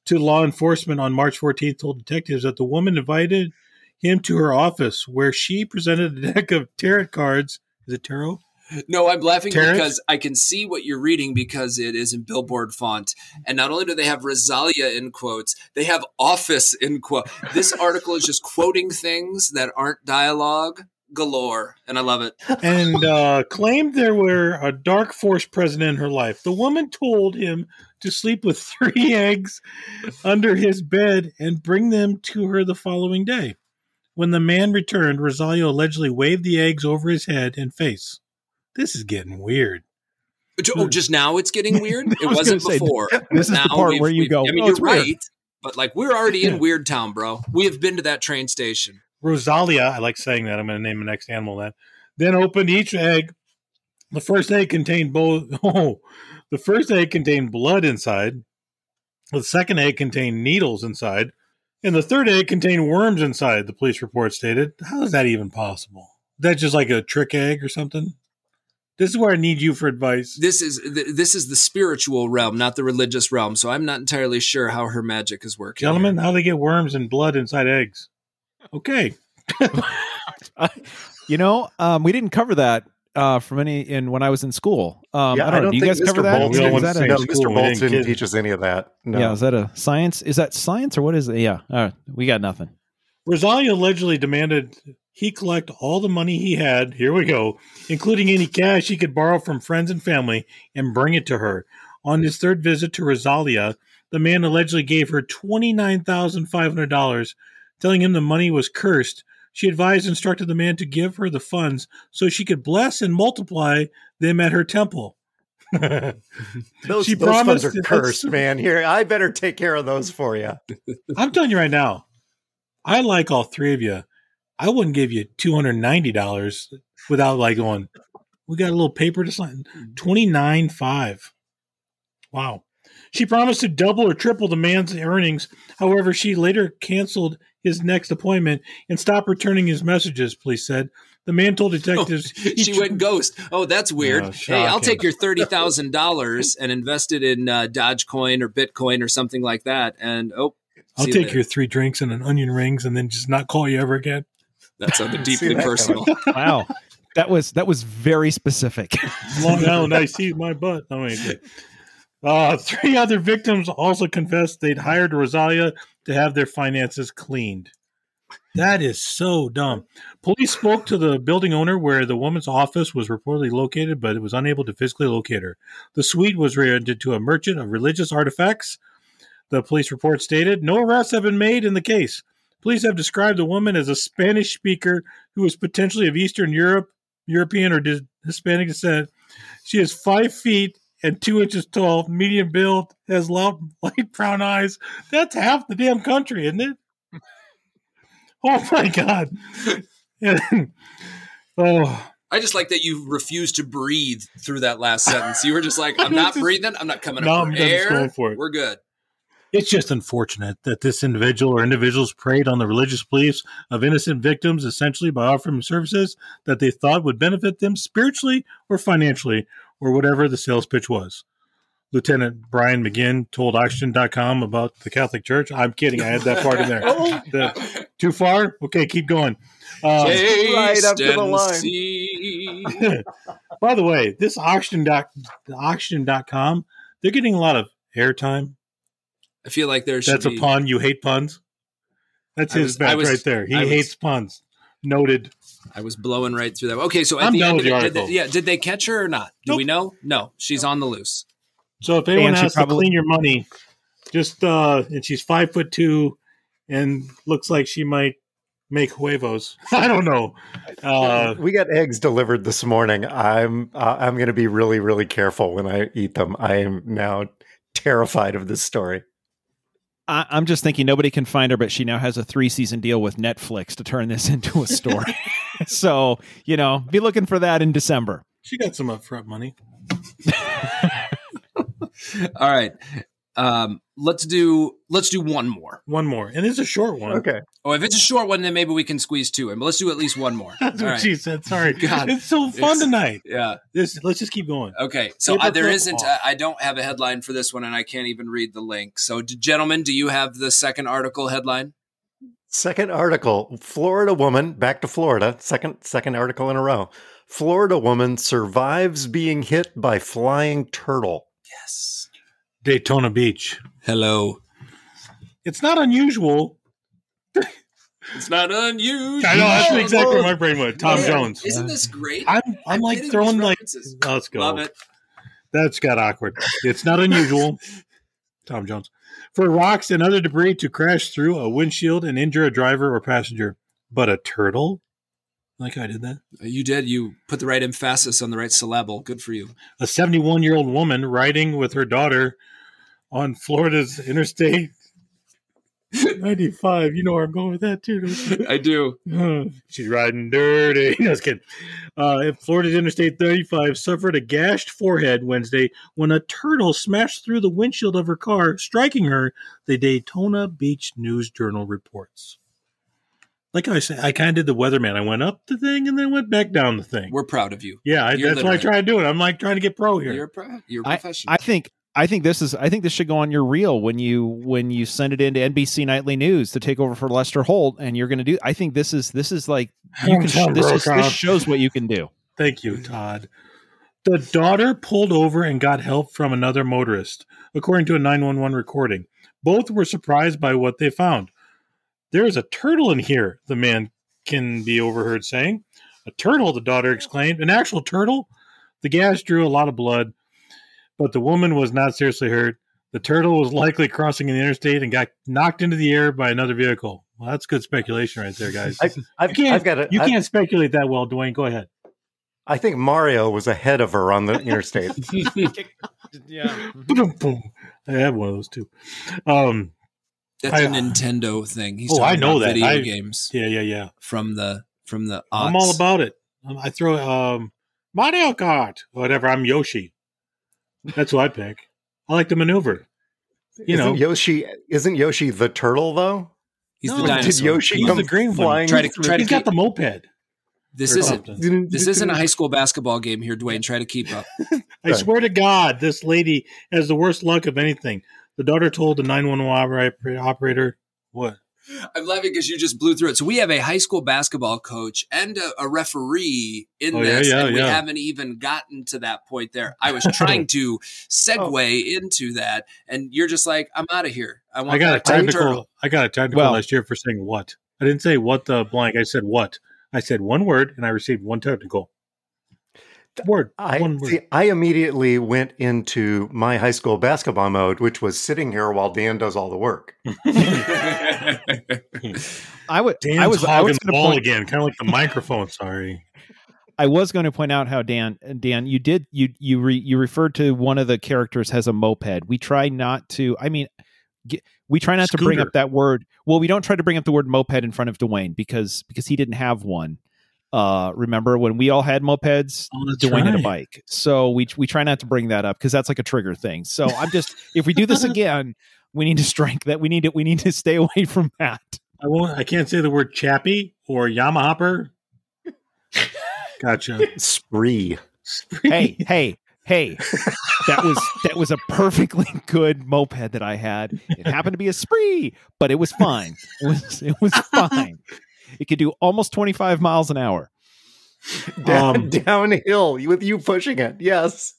to law enforcement on March 14th told detectives that the woman invited him to her office where she presented a deck of tarot cards. Is it tarot? No, I'm laughing Terrence? because I can see what you're reading because it is in billboard font. And not only do they have Rosalia in quotes, they have office in quote. This article is just quoting things that aren't dialogue galore, and I love it. and uh, claimed there were a dark force present in her life. The woman told him to sleep with three eggs under his bed and bring them to her the following day. When the man returned, Rosario allegedly waved the eggs over his head and face. This is getting weird. Oh, just now it's getting weird. It was wasn't gonna say, before. this is the Now part where you go, I mean, "Oh, you're it's weird." right, but like we're already in. Weird Town, bro. We have been to that train station. Rosalia, I like saying that. I'm going to name the next animal that. Then opened each egg. The first egg contained both. Oh, the first egg contained blood inside. The second egg contained needles inside. And the third egg contained worms inside, the police report stated. How is that even possible? That's just like a trick egg or something? This is where I need you for advice. This is th- this is the spiritual realm, not the religious realm. So I'm not entirely sure how her magic is working. Gentlemen, how they get worms and blood inside eggs? Okay. You know, um, we didn't cover that uh, from any in when I was in school. Um, yeah, I don't know. Do you guys think cover Mr. that? Bolton, We all Is went that a- no, Mr. school. Didn't Bolton kid. teaches any of that. No. Yeah, is that a science? Is that science or what is it? Yeah, all right, we got nothing. Rosalia allegedly demanded he collect all the money he had, here we go, including any cash he could borrow from friends and family, and bring it to her. On his third visit to Rosalia, the man allegedly gave her $29,500, telling him the money was cursed. She advised and instructed the man to give her the funds so she could bless and multiply them at her temple. Those, She those funds promised are cursed, man. Here, I better take care of those for you. I'm telling you right now, I like all three of you. I wouldn't give you two hundred ninety dollars without like going. We got a little paper to sign. Mm-hmm. Twenty nine five. Wow. She promised to double or triple the man's earnings. However, she later canceled his next appointment and stop returning his messages, police said. The man told detectives oh, she went ghost. Oh, that's weird. Oh, hey, I'll take your thirty thousand dollars and invest it in uh, Dogecoin or Bitcoin or something like that. And oh, I'll see you take later. your three drinks and an onion rings and then just not call you ever again. That's sounded See deeply that personal. Wow. That was that was very specific. Long Island, I see my butt. No, wait, wait. Uh, three other victims also confessed they'd hired Rosalia to have their finances cleaned. That is so dumb. Police spoke to the building owner where the woman's office was reportedly located, but it was unable to physically locate her. The suite was rented to a merchant of religious artifacts. The police report stated no arrests have been made in the case. Police have described the woman as a Spanish speaker who is potentially of Eastern Europe, European or Hispanic descent. She is five feet and two inches tall, medium build, has loud, light brown eyes. That's half the damn country, isn't it? Oh my god! oh, I just like that you refused to breathe through that last sentence. You were just like, I'm not breathing. I'm not coming up No, up I'm for air. going for it. We're good. It's just unfortunate that this individual or individuals preyed on the religious beliefs of innocent victims, essentially by offering services that they thought would benefit them spiritually or financially, or whatever the sales pitch was. Lieutenant Brian McGinn told Oxygen.com about the Catholic Church. I'm kidding. I had that part in there. The- too far? Okay, keep going. Um, Right up to the line. by the way, this auction dot, auction.com, they're getting a lot of airtime. I feel like there should That's a pun. You hate puns. That's I his was- I bet was- right there. He was- hates puns. Noted. I was blowing right through that. Okay, so at I'm the done end with of the it, did they, article. yeah, did they catch her or not? Do Nope. we know? No, she's on the loose. So if anyone And she has to clean your money, just uh and she's five foot two and looks like she might make huevos. I don't know. Uh we got eggs delivered this morning. I'm uh, I'm going to be really really careful when I eat them. I am now terrified of this story. I, I'm just thinking nobody can find her, but she now has a three season deal with Netflix to turn this into a story. so you know, be looking for that in December. she got some upfront money. All right. Um, let's do let's do one more. One more. And it's a short one. Okay. Oh, if it's a short one, then maybe we can squeeze two in. But let's do at least one more. That's All what right. she said. Sorry. God. it's so fun It's- tonight. Yeah. This let's just keep going. Okay. So uh, Paper there clip isn't. off. I don't have a headline for this one, and I can't even read the link. So, d- gentlemen, do you have the second article headline? Second article, Florida woman, back to Florida, second second article in a row. Florida woman survives being hit by flying turtle. Yes. Daytona Beach. Hello. It's not unusual. It's not unusual. I know that's exactly where my brain went. Tom Man, Jones. Isn't this great? I'm I'm like throwing like references. Oh, let's go. Love it. That's got awkward. It's not unusual. Tom Jones. For rocks and other debris to crash through a windshield and injure a driver or passenger. But a turtle? Like I did that. You did. You put the right emphasis on the right syllable. Good for you. A 71 year old woman riding with her daughter on Florida's Interstate 95. You know where I'm going with that, too. I do. She's riding dirty. No, I was kidding. Uh, Florida's Interstate 35 suffered a gashed forehead Wednesday when a turtle smashed through the windshield of her car, striking her, the Daytona Beach News Journal reports. Like I said, I kind of did the weatherman. I went up the thing and then went back down the thing. We're proud of you. yeah, I, You're that's why I try to do it. I'm like trying to get pro here. You're proud. You're a I, professional. I think I think this is I think this should go on your reel when you when you send it into NBC Nightly News to take over for Lester Holt, and you're going to do. I think this is this is like you can. Hometown This, is, this shows what you can do. Thank you, Todd. The daughter pulled over and got help from another motorist, according to a 911 recording. Both were surprised by what they found. There is a turtle in here, the man can be overheard saying. A turtle, the daughter exclaimed. An actual turtle? The gas drew a lot of blood, but the woman was not seriously hurt. The turtle was likely crossing the interstate and got knocked into the air by another vehicle. Well, that's good speculation right there, guys. I, I've, you can't, I've got it. you I, can't speculate that well, Dwayne. Go ahead. I think Mario was ahead of her on the interstate. Yeah. Boom, boom. I have one of those too. Um, That's I- a Nintendo thing. He's Oh, I know about that. Video I- games yeah, yeah, yeah. from the from the. I'm all about it. Um, I throw um, Mario Kart, whatever. I'm Yoshi. That's what I pick. I like to maneuver. You isn't know. Yoshi isn't Yoshi the turtle though? He's No, the did Did. Yoshi He's come the green one. flying? Try to- through- try to He's got the moped. This isn't. something. This isn't a high school basketball game here, Dwayne. Try to keep up. I swear to God, this lady has the worst luck of anything. The daughter told the 911 operator, what? I'm laughing because you just blew through it. So we have a high school basketball coach and a, a referee in Oh, this, yeah, and we haven't even gotten to that point there. I was trying to oh. segue Oh. into that, and you're just like, "I'm out of here. I want I got a back to the technical. turtle." I got a technical Well- last year for saying what. I didn't say what the blank. I said what. I said one word, and I received one technical word. I one word. see. I immediately went into my high school basketball mode, which was sitting here while Dan does all the work. I would. Dan's I was. I was the ball point. again, kind of like the microphone. Sorry. I was going to point out how Dan. Dan, you did. You you re, you referred to one of the characters has a moped. We try not to. I mean, get, we try not to bring up that word. Well, we don't try to bring up the word moped in front of Dwayne because because he didn't have one. Uh, remember when we all had mopeds? Oh, that's Dwayne had a bike. So we we try not to bring that up because that's like a trigger thing. So I'm just if we do this again, we need to strike that. We need to we need to stay away from that. I won't. I can't say the word chappy or Yamahopper. Gotcha. Spree. Hey, hey, hey. That was that was a perfectly good moped that I had. It happened to be a spree, but it was fine. It was it was fine. It could do almost 25 miles an hour. Down, Um, downhill with you pushing it. Yes.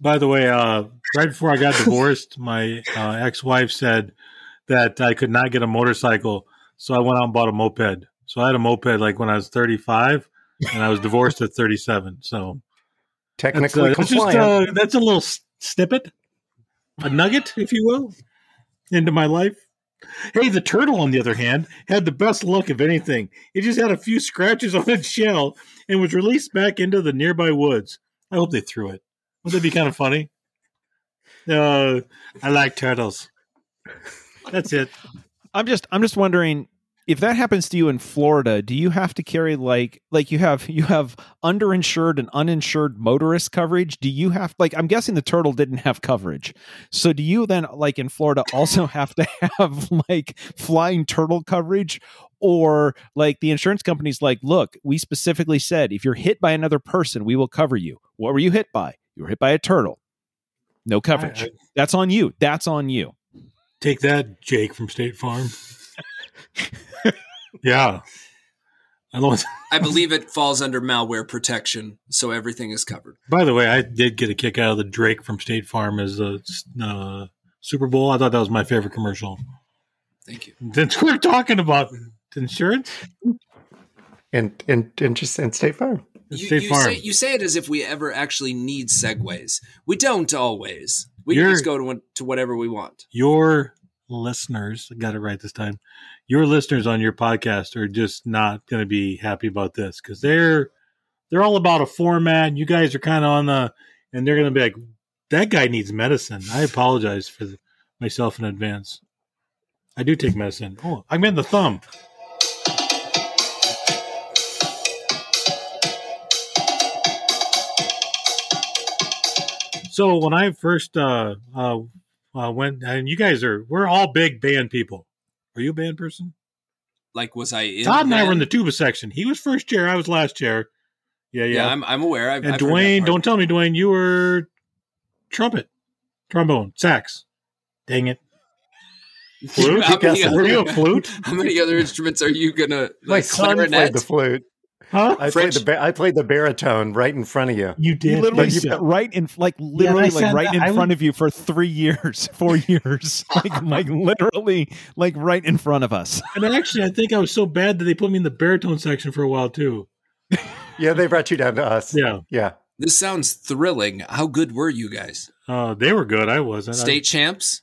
By the way, uh, right before I got divorced, my uh, ex-wife said that I could not get a motorcycle, so I went out and bought a moped. So I had a moped like when I was 35, and I was divorced at 37. So that's, Technically uh, that's just compliant. uh, that's a little snippet, a nugget, if you will, into my life. Hey, the turtle, on the other hand, had the best luck of anything. It just had a few scratches on its shell and was released back into the nearby woods. I hope they threw it. Wouldn't that be kind of funny? Uh, I like turtles. That's it. I'm just I'm just wondering if that happens to you in Florida, do you have to carry like like you have you have underinsured and uninsured motorist coverage? Do you have like I'm guessing the turtle didn't have coverage. So do you then like in Florida also have to have like flying turtle coverage or like the insurance company's like, "Look, we specifically said if you're hit by another person, we will cover you." What were you hit by? You were hit by a turtle. No coverage. I- I- That's on you. That's on you. Take that, Jake from State Farm. Yeah. I don't. I believe it falls under malware protection, so everything is covered. By the way, I did get a kick out of the Drake from State Farm as a uh, Super Bowl. I thought that was my favorite commercial. Thank you. Since we're talking about insurance, and and and just and State Farm. You, State you Farm. say you say it as if we ever actually need segues. We don't always. We You're- can just go to to whatever we want. your listeners I got it right this time. Your listeners on your podcast are just not going to be happy about this because they're they're all about a format. You guys are kind of on the, and they're going to be like, that guy needs medicine. I apologize for the, myself in advance. I do take medicine. Oh, I meant the thumb. So when I first uh, uh, uh, went, and you guys are, we're all big band people. Are you a band person? Like, was I in? Todd and I were in the tuba section. He was first chair. I was last chair. Yeah, yeah. Yeah, I'm, I'm aware. I've, and I've Dwayne, don't tell me, Dwayne, you were trumpet, trombone, sax. Dang it. Flute? How many, Guess Were other, you a flute? how many other instruments are you gonna? My Like son played the flute. Huh? I French- played the ba- I played the baritone right in front of you. You You did. literally Lisa. sat right in, like literally, I like right that. in I front would- of you for three years, four years, like, like literally, like right in front of us. And actually, I think I was so bad that they put me in the baritone section for a while too. Yeah, they brought you down to us. Yeah. Yeah. This sounds thrilling. How good were you guys? Uh, they were good. I wasn't. I- State champs?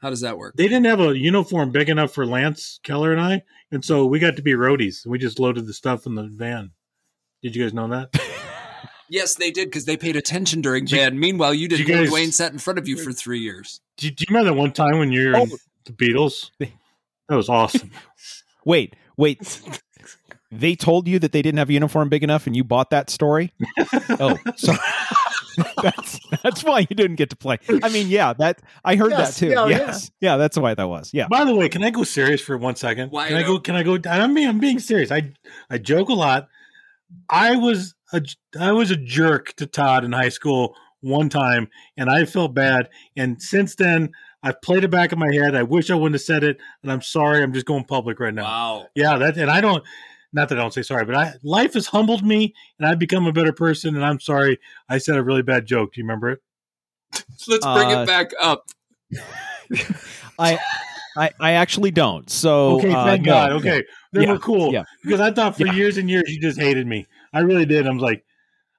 How does that work? they didn't have a uniform big enough for Lance Keller and I, and so we got to be roadies. We just loaded the stuff in the van. Did you guys know that? Yes, they did because they paid attention during Did you- band. Meanwhile, you did didn't you know guys- Dwayne sat in front of you for three years. Do, do you remember that one time when you're in Oh. the Beatles? That was awesome. Wait, wait. They told you that they didn't have a uniform big enough, and you bought that story. Oh, sorry. that's that's why you didn't get to play. I mean, yeah, that I heard Yes, that too. yeah, yes, yeah. that's why that was. Yeah, By the way, can I go serious for one second? Why Can I go? Can I go? I'm being, I'm being serious. I I joke a lot. I was a I was a jerk to Todd in high school one time, and I felt bad. And since then, I've played it back in my head. I wish I wouldn't have said it, and I'm sorry. I'm just going public right now. Wow. Yeah, that and I don't. Not that I don't say sorry, but I life has humbled me, and I've become a better person. And I'm sorry I said a really bad joke. Do you remember it? Let's bring Uh, it back up. I, I, I actually don't. So okay, uh, thank no. God. Okay, then Yeah, we're cool. yeah. Because I thought for Yeah. years and years you just hated me. I really did. I was like,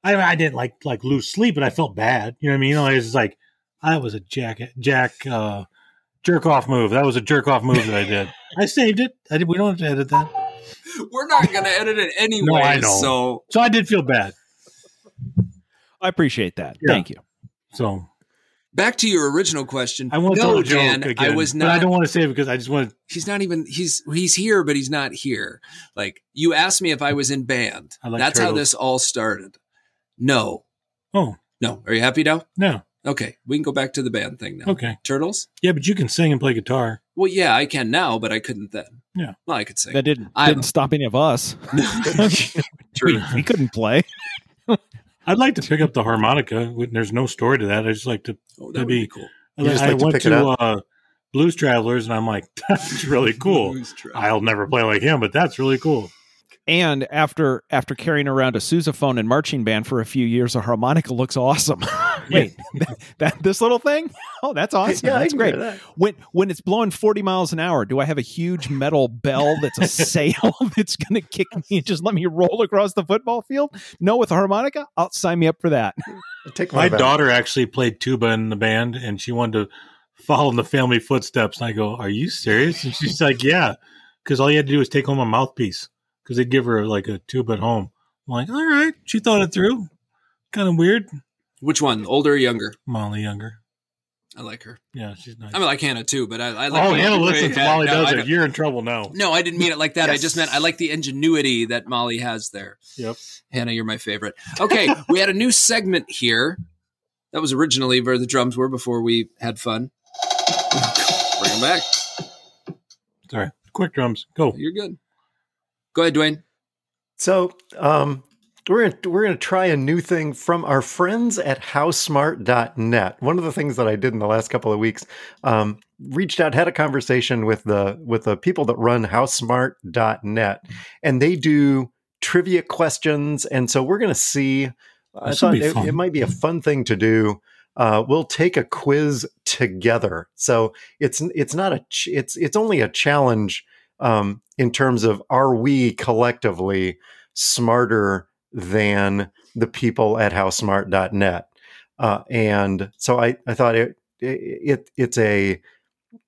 I, I didn't like like lose sleep, but I felt bad. You know what I mean? Like, it's just like I was a jack jack uh, jerk off move. That was a jerk off move that I did. I saved it. I did. We don't have to edit that. We're not going to edit it anyway. No, I know. So So I did feel bad. I appreciate that. Yeah. Thank you. So back to your original question. I want no, tell a joke Dan, again. I was but I don't want to say it because I just want to. He's not even. He's he's here, but he's not here. Like you asked me if I was in band. I like That's how this all started. No, Oh no. Are you happy now? no. Okay, we can go back to the band thing now. Okay. Turtles. Yeah, but you can sing and play guitar. Well, yeah, I can now, but I couldn't then. Yeah. Well, I could sing. That didn't I'm- didn't stop any of us. True. we, we couldn't play. I'd like to pick up the harmonica. There's no story to that. I just like to Oh, that That'd be be- cool. You just I to went pick it to up? uh, Blues Travelers, and I'm like, that's really cool. I'll never play like him, but that's really cool. And after after carrying around a sousaphone and marching band for a few years, a harmonica looks awesome. Wait, that, that this little thing? Oh, that's awesome. Yeah, that's great. that. When when it's blowing 40 miles an hour, do I have a huge metal bell that's a sail that's going to kick me and just let me roll across the football field? No, with a harmonica, I'll sign me up for that. Take My daughter actually played tuba in the band, and she wanted to follow in the family footsteps. And I go, "Are you serious?" And she's like, "Yeah," because all you had to do was take home a mouthpiece because they'd give her like a tuba at home. I'm like, "All right," she thought it through. Kind of weird. Which one? Older or younger? Molly Younger, I like her. yeah, she's nice. I mean, like Hannah too, but I, I like. oh, Hannah listens. Yeah, Molly no, does I it. don't- You're in trouble now. No, I didn't mean it like that. I just meant I like the ingenuity that Molly has there. Yep. Hannah, you're my favorite. Okay, we had a new segment here. That was originally where the drums were before we had fun. Bring them back. Sorry. Quick drums. Go. You're good. Go ahead, Dwayne. So, um, we're gonna, we're going to try a new thing from our friends at HowSmart.net. One of the things that I did in the last couple of weeks, um, reached out, had a conversation with the with the people that run HowSmart.net, and they do trivia questions. And so we're going to see. I This will thought it, it might be a fun thing to do. Uh, we'll take a quiz together. So it's it's not a ch- it's it's only a challenge um, in terms of are we collectively smarter than the people at howsmart.net uh, and so I, I thought it, it it's a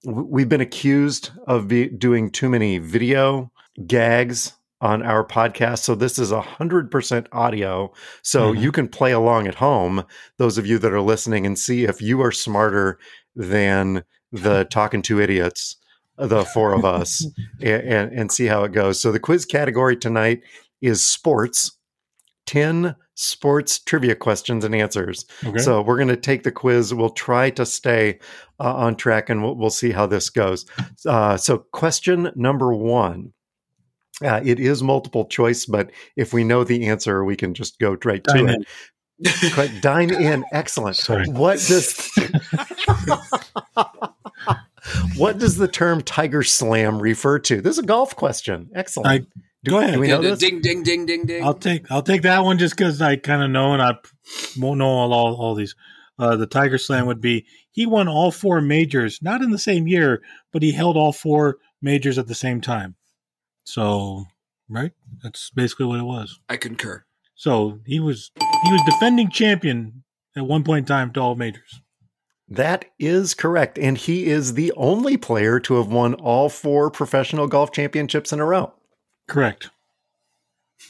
we've been accused of be, doing too many video gags on our podcast so this is a hundred percent audio so Mhm. you can play along at home those of you that are listening and see if you are smarter than the talking to idiots the four of us and, and, and see how it goes. So the quiz category tonight is sports. 10 sports trivia questions and answers. Okay. So we're going to take the quiz. We'll try to stay uh, on track and we'll, we'll see how this goes. Uh, so, question number one. Uh, it is multiple choice, but if we know the answer, we can just go right to Dine it. in. Qu- Dine in, excellent. Sorry. What does what does the term tiger slam refer to? This is a golf question. Excellent. I- Go ahead. Do we know the this? ding, ding, ding, ding, ding. I'll take I'll take that one just because I kind of know and I won't know all all, all these. Uh, the Tiger Slam would be he won all four majors, not in the same year, but he held all four majors at the same time. So, right, that's basically what it was. I concur. So he was he was defending champion at one point in time to all majors. That is correct. And he is the only player to have won all four professional golf championships in a row. Correct.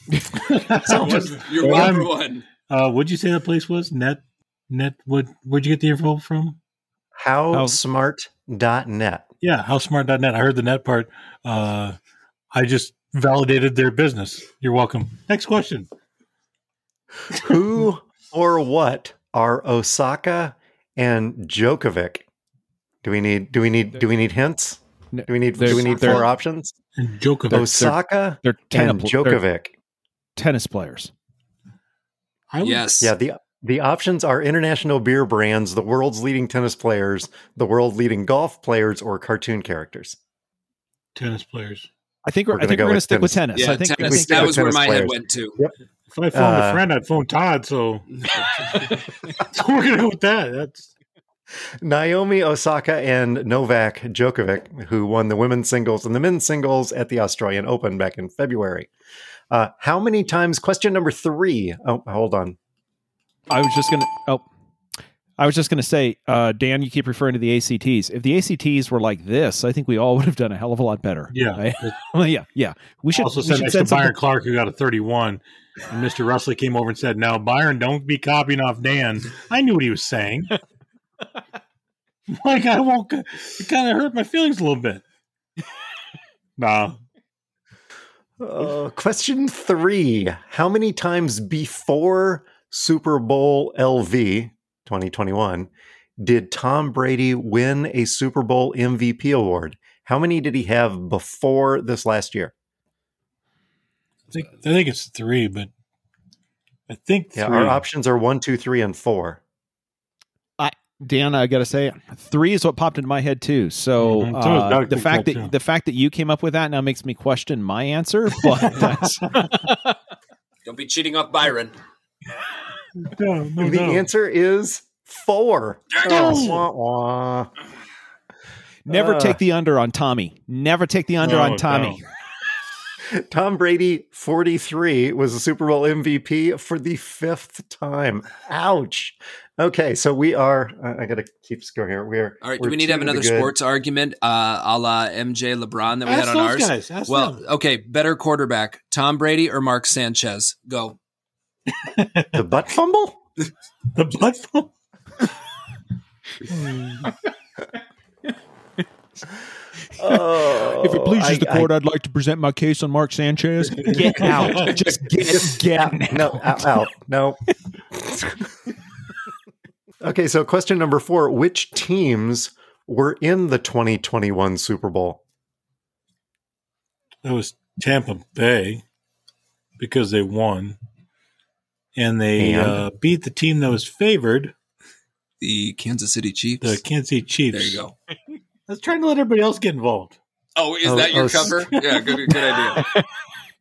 So you're Well, one one. Uh, what'd you say that place was? Net, net. What? Where'd you get the info from? Howsmart.net. Yeah, howsmart.net. I heard the net part. Uh, I just validated their business. You're welcome. Next question. Who or what are Osaka and Djokovic. Do we need do we need do we need hints? Do we need do we need four options? And Djokovic. Osaka They're, and tennis, they're Djokovic. tennis players. I would- Yes. Yeah, the the options are international beer brands, the world's leading tennis players, the world leading golf players, or cartoon characters. tennis players. I think we're, We're I think gonna we're going to with stick with tennis. tennis. Yeah, I think, I tennis. think stick that was where tennis my head went to. If I phoned Uh, a friend, I'd phone Todd. So, so we're gonna go with that. That's Naomi Osaka and Novak Djokovic, who won the women's singles and the men's singles at the Australian Open back in February. Uh, how many times? Question number three. Oh, hold on. I was just going to. Oh, I was just going to say, uh, Dan, you keep referring to the ACTs. If the ACTs were like this, I think we all would have done a hell of a lot better. yeah. Right? Well, yeah, yeah. We should also we said should to send Byron something- Clark, who got a 31. And Mr. Russell came over and said, "Now, Byron, don't be copying off Dan." I knew what he was saying. like I won't. It kind of hurt my feelings a little bit. No, Uh, question three. How many times before Super Bowl LV 2021 did Tom Brady win a Super Bowl MVP award? How many did he have before this last year? I think I think it's three, but I think three. Yeah, our options are one, two, three, and four. I Dan, I got to say, three is what popped into my head too. So Mhm. Uh, Doug the fact that, that too. the fact that you came up with that now makes me question my answer. But that's, Don't be cheating off Byron. No, no, the no. answer is four. Oh, wah, wah. never Uh. take the under on Tommy. Never take the under No, on Tommy. Tom Brady, 43, was a Super Bowl MVP for the fifth time. Ouch. Okay, so we are, I I got to keep score here. We are. All right. we're Do we need to have another sports argument, uh, a la MJ LeBron that we Ask had on those ours? guys. Ask Well, them. okay. Better quarterback, Tom Brady or Mark Sanchez? Go. The butt fumble? the butt fumble? Oh, If it pleases oh, I- the court, I, would like to present my case on Mark Sanchez. Get out. Just get, get out. no, out, out. No. okay, so question number four Which teams were in the 2021 Super Bowl? That was Tampa Bay because they won, and they And? uh, beat the team that was favored, The Kansas City Chiefs. the Kansas City Chiefs. there you go. I was trying to let everybody else get involved. Oh, is Oh, that your oh, cover? yeah, good, good idea.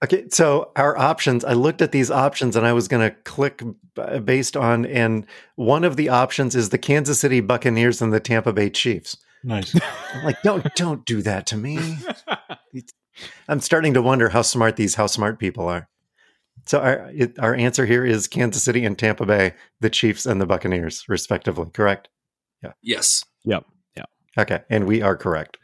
Okay, so our options, I looked at these options and I was going to click based on, and one of the options is the Kansas City Buccaneers and the Tampa Bay Chiefs. Nice. I'm like, don't, don't do that to me. I'm starting to wonder how smart these, how smart people are. So our, it, our answer here is Kansas City and Tampa Bay, the Chiefs and the Buccaneers, respectively. Correct? Yeah. Yes. Yep. Yeah. Okay, and we are correct.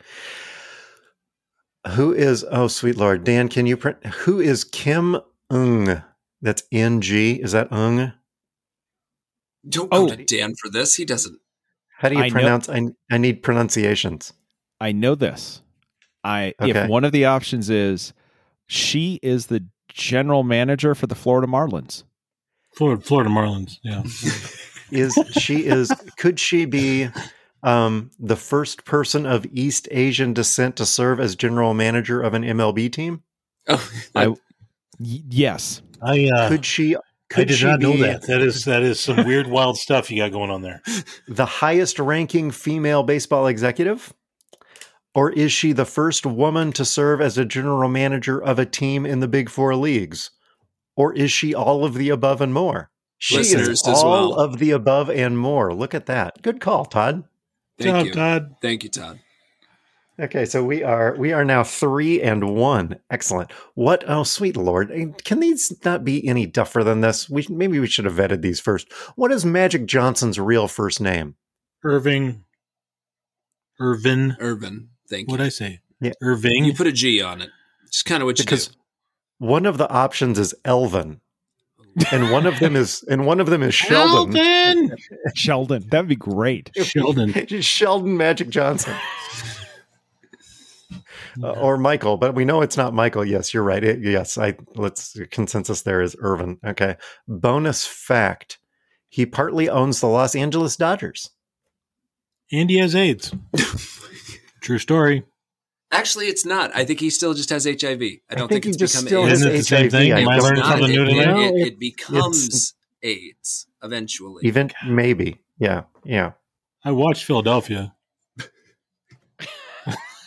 Who is? Oh, sweet lord, Dan, can you print? Who is Kim Ung? That's N G. Is that Ung? Don't Oh. go to Dan for this. He doesn't. How do you I know- pronounce? I I need pronunciations. I know this. I Okay. if one of the options is she is the general manager for the Florida Marlins. Florida, Florida Marlins. Yeah. Is she is? could she be um, the first person of East Asian descent to serve as general manager of an MLB team? Oh, I- Y- yes. I uh, Could she? I Could did she not know that. That is that is some weird, wild stuff you got going on there. the highest ranking female baseball executive? Or is she the first woman to serve as a general manager of a team in the Big Four leagues? Or is she all of the above and more? She Listeners is as all well. of the above and more. Look at that. Good call, Todd. thank Job, you. Todd. Thank you, Todd. Okay, so we are we are now three and one. Excellent. What? Oh, sweet lord! Eh, Can these not be any duffer than this? We maybe we should have vetted these first. What is Magic Johnson's real first name? Irving. Irvin. Irvin. Thank you. What'd I say? Yeah. Irving. You put a G on it. It's kind of what you Because do. one of the options is Elvin, and one of them is and one of them is Sheldon. Sheldon. Sheldon. That would be great. Sheldon. Sheldon Magic Johnson. Uh, or Michael, but we know it's not Michael. Yes, you're right. It- yes, I let's consensus there is Irvin. Okay. Bonus fact: He partly owns the Los Angeles Dodgers. and he has AIDS. True story. Actually, it's not. I think he still just has HIV. I I don't think think, he it's just become still AIDS. Isn't it the same thing? I Am I learning something new it, today? No, it- it- it becomes AIDS eventually. Even maybe. Yeah. Yeah. I watched Philadelphia.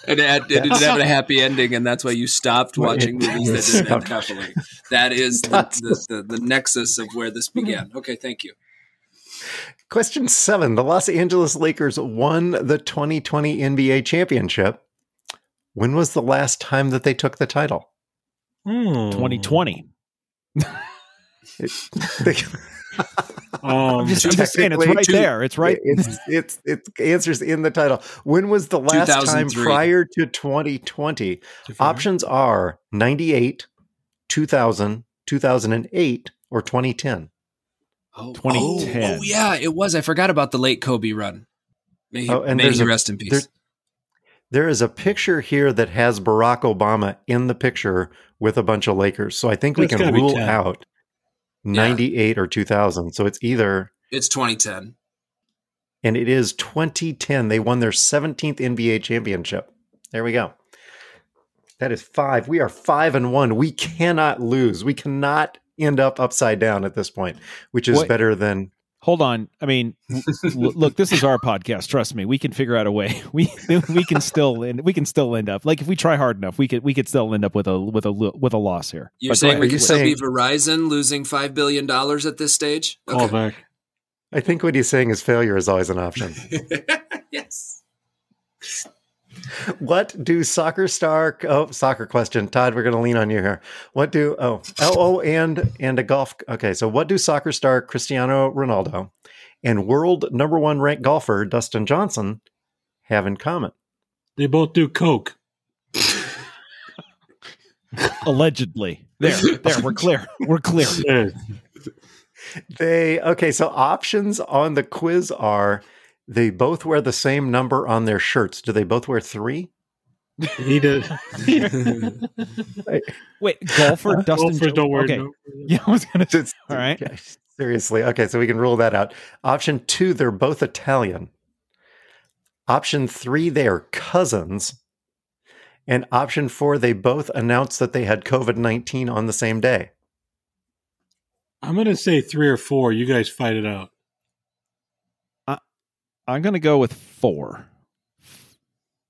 and it, it didn't have a happy ending, and that's why you stopped watching it- movies that didn't end happily. That is the, the, the, the nexus of where this began. Okay, thank you. Question seven. The Los Angeles Lakers won the 2020 NBA championship. When was the last time that they took the title? Hmm. 2020. They- Um, I'm just, I'm just saying it's right two- there. It's right. It's it's it's answers in the title. When was the last time prior to 2020? Options are 98, 2000, 2008, or 2010. Oh, 2010. Oh, oh, yeah, it was. I forgot about the late Kobe run. May he, Oh, and may there's he a- rest in peace. there- There is a picture here that has Barack Obama in the picture with a bunch of Lakers. So I think we can rule out 98 or 2000. So it's either it's 2010. and it is 2010. They won their 17th NBA championship. There we go. That is five. We are five and one. We cannot lose. We cannot end up upside down at this point, which is What- better than. Hold on. I mean, l- look, this is our podcast. Trust me, we can figure out a way. We we can still end, we can still end up like if we try hard enough, we could we could still end up with a with a lo- with a loss here. You're But saying we Are you could still be Verizon losing $5 billion at this stage? Call back. I think what he's saying is failure is always an option. yes. what do soccer star? Oh, soccer question, Todd. We're going to lean on you here. What do? Oh, oh, oh, and and a golf. Okay, so what do soccer star Cristiano Ronaldo and world number one ranked golfer Dustin Johnson have in common? They both do coke. Allegedly, there, there, we're clear. We're clear. They okay, so options on the quiz are they both wear the same number on their shirts. Do they both wear three? He did. Wait, golfer Dustin. Golfers Jo- don't wear okay. no- Yeah, I was gonna. It's- All right. okay, Seriously. Okay, so we can rule that out. Option two, they're both Italian. Option three, they are cousins. And option four, they both announced that they had COVID 19 on the same day. I'm going to say three or four. You guys fight it out. I'm gonna go with four.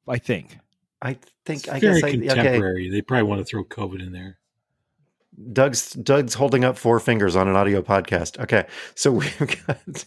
I think. I think, It's I very guess I, okay. contemporary. They probably want to throw COVID in there. Doug's Doug's holding up four fingers on an audio podcast. Okay, so we've got.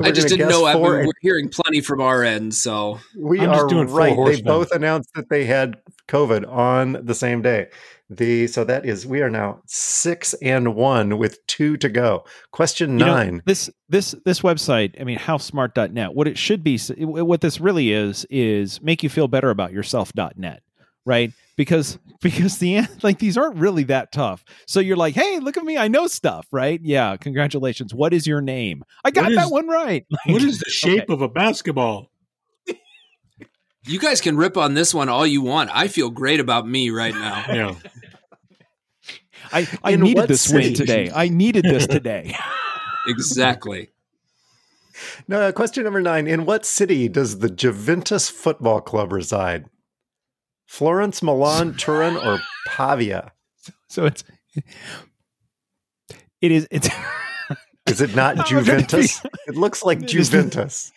I just didn't know. I, four we're hearing plenty from our end, so we I'm just are doing four right. They both announced that they had COVID on the same day. The so that is we are now six and one with two to go. Question You know, nine. this this this website, I mean, howsmart.net. What it should be, what this really is, is make you feel better about yourself.net, right? Because because the an- like these aren't really that tough. So you're like, hey, look at me, I know stuff, right? Yeah, congratulations. What is your name? I got What that is- one right. What is the shape Okay. of a basketball? You guys can rip on this one all you want. I feel great about me right now. Yeah. I, I In needed what this win today. I needed this today. exactly. No, uh, question number nine. In what city does the Juventus Football Club reside? Florence, Milan, Turin, or Pavia? so it's it is it's Is it not I'm trying to Juventus? It looks like Juventus.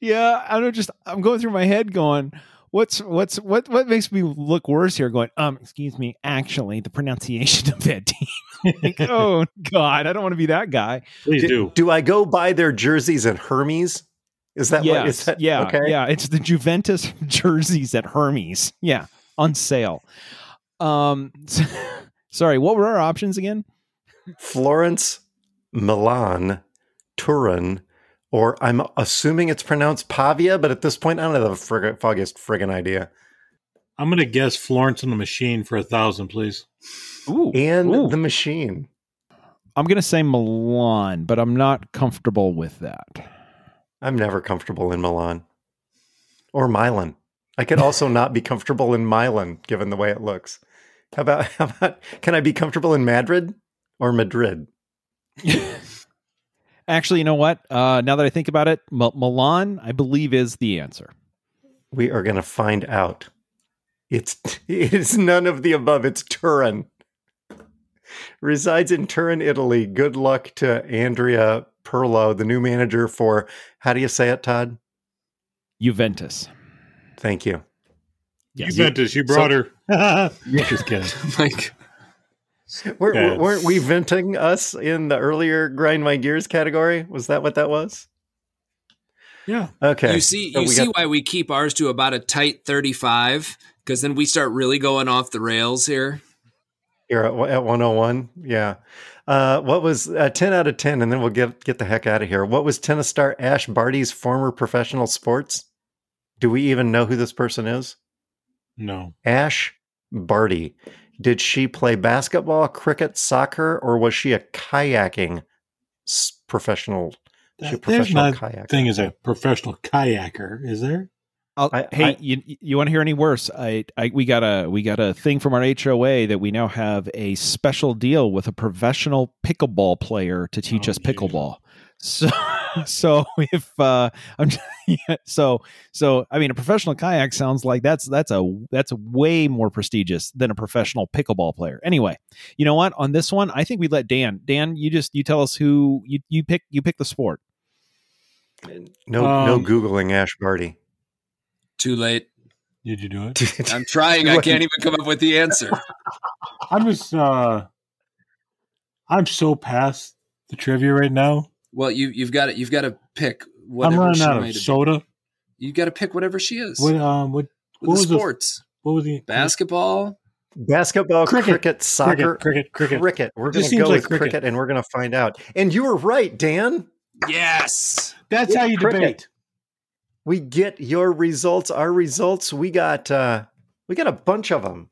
Yeah, I don't just I'm going through my head going, what's what's what what makes me look worse here? Going, um, excuse me, actually, the pronunciation of that team. like, oh God, I don't want to be that guy. Please Do, do. do I go buy their jerseys at Hermes? Is that what is Yes, that? yeah, Okay. yeah. It's the Juventus jerseys at Hermes. Yeah, on sale. Um, sorry, what were our options again? Florence, Milan, Turin, or I'm assuming it's pronounced Pavia, but at this point, I don't have the frig- foggiest friggin' idea. I'm going to guess Florence and the Machine for a thousand, please. Ooh, And ooh. the machine. I'm gonna say Milan, but I'm not comfortable with that. I'm never comfortable in Milan or Milan. I could also not be comfortable in Milan, given the way it looks. How about, how about, can I be comfortable in Madrid or Madrid? Actually, you know what? Uh, now that I think about it, M- Milan, I believe, is the answer. We are going to find out. It's it is none of the above. It's Turin. Resides in Turin, Italy. Good luck to Andrea Pirlo, the new manager for how do you say it, Todd? Juventus. Thank you. Yes. Juventus, you brought So- her. Just kidding. Like, Were, Yeah. Weren't we venting us in the earlier grind my gears category? Was that what that was? Yeah. Okay. you see, So you see got- why we keep ours to about a tight thirty-five because then we start really going off the rails here. You're at, at 101. Yeah. Uh, what was uh, 10 out of 10? And then we'll get get the heck out of here. What was tennis star Ash Barty's former professional sports? Do we even know who this person is? No. Ash Barty. Did she play basketball, cricket, soccer, or was she a kayaking s- professional? She a There's professional not kayaker. thing as a professional kayaker, is there? I'll, I- hey, I- you you want to hear any worse? I, I we got a we got a thing from our HOA that we now have a special deal with a professional pickleball player to teach Oh, us geez. pickleball. So so if uh I'm yeah, so so I mean a professional kayak sounds like that's that's a that's way more prestigious than a professional pickleball player. Anyway, you know what? On this one, I think we let Dan. Dan, you just you tell us who you you pick you pick the sport. No, no Um, googling Ash Barty. Too late. Did you do it? I'm trying. I can't even come up with the answer. I'm just uh I'm so past the trivia right now. Well, you you've got to you've got to pick whatever I'm running she out might of have soda. You got to pick whatever she is. What um what what the was the- sports, what was the basketball. Basketball, cricket, Cricket, soccer, cricket, cricket, cricket. We're going to go like with cricket. cricket. and we're going to find out. And you were right, Dan. Yes. That's how you Cricket. debate. We get your results, our results. We got uh we got a bunch of them.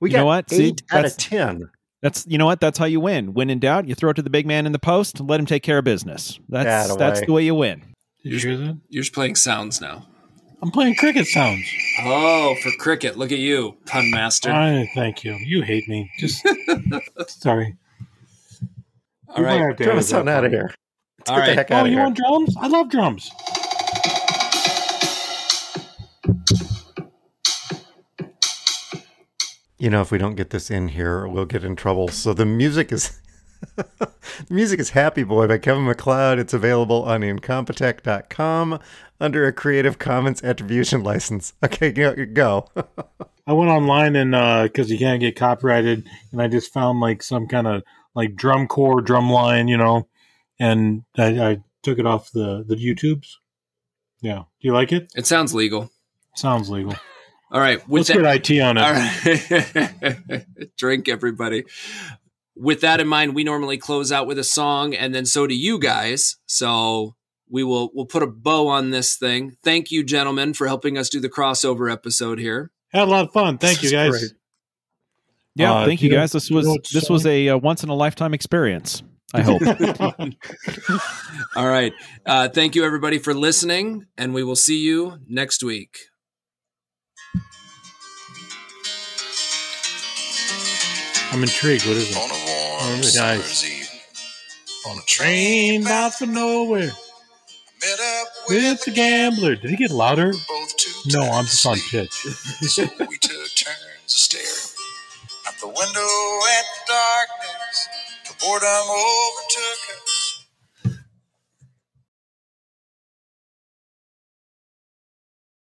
We You got know what? See, eight out of ten. That's you know what? That's how you win. When in doubt, you throw it to the big man in the post and let him take care of business. That's Atta that's way. the way you win. Did you hear that? You're just playing sounds now. I'm playing cricket sounds. Oh, for cricket. Look at you, pun master. I thank you. You hate me. Just sorry. All right. Drum us on out of here. All Get right. the heck Oh, out of you here. want drums? I love drums. You know, if we don't get this in here, we'll get in trouble. So the music is the music is Happy Boy by Kevin MacLeod. It's available on incompetech.com under a Creative Commons attribution license. Okay, go. go. I went online and uh, because you can't get copyrighted, and I just found like some kind of like drum corps, drum line, you know, and I, I took it off the the YouTubes. Yeah, do you like it? It sounds legal. Sounds legal. All right. With Let's that, get IT on it. All right. Drink, everybody. With that in mind, we normally close out with a song, and then so do you guys. So we will we'll put a bow on this thing. Thank you, gentlemen, for helping us do the crossover episode here. Had a lot of fun. Thank This you, guys. great. Yeah, Uh, thank you you guys. This was this was a uh, once in a lifetime experience. I hope. All right. Uh, thank you, everybody, for listening, and we will see you next week. I'm intrigued. What is it? On a warm Oh, nice. evening, On a train bound for nowhere met up with the gambler. Did he get louder? No, I'm just on pitch. so we took turns staring out the window at the darkness. The boredom overtook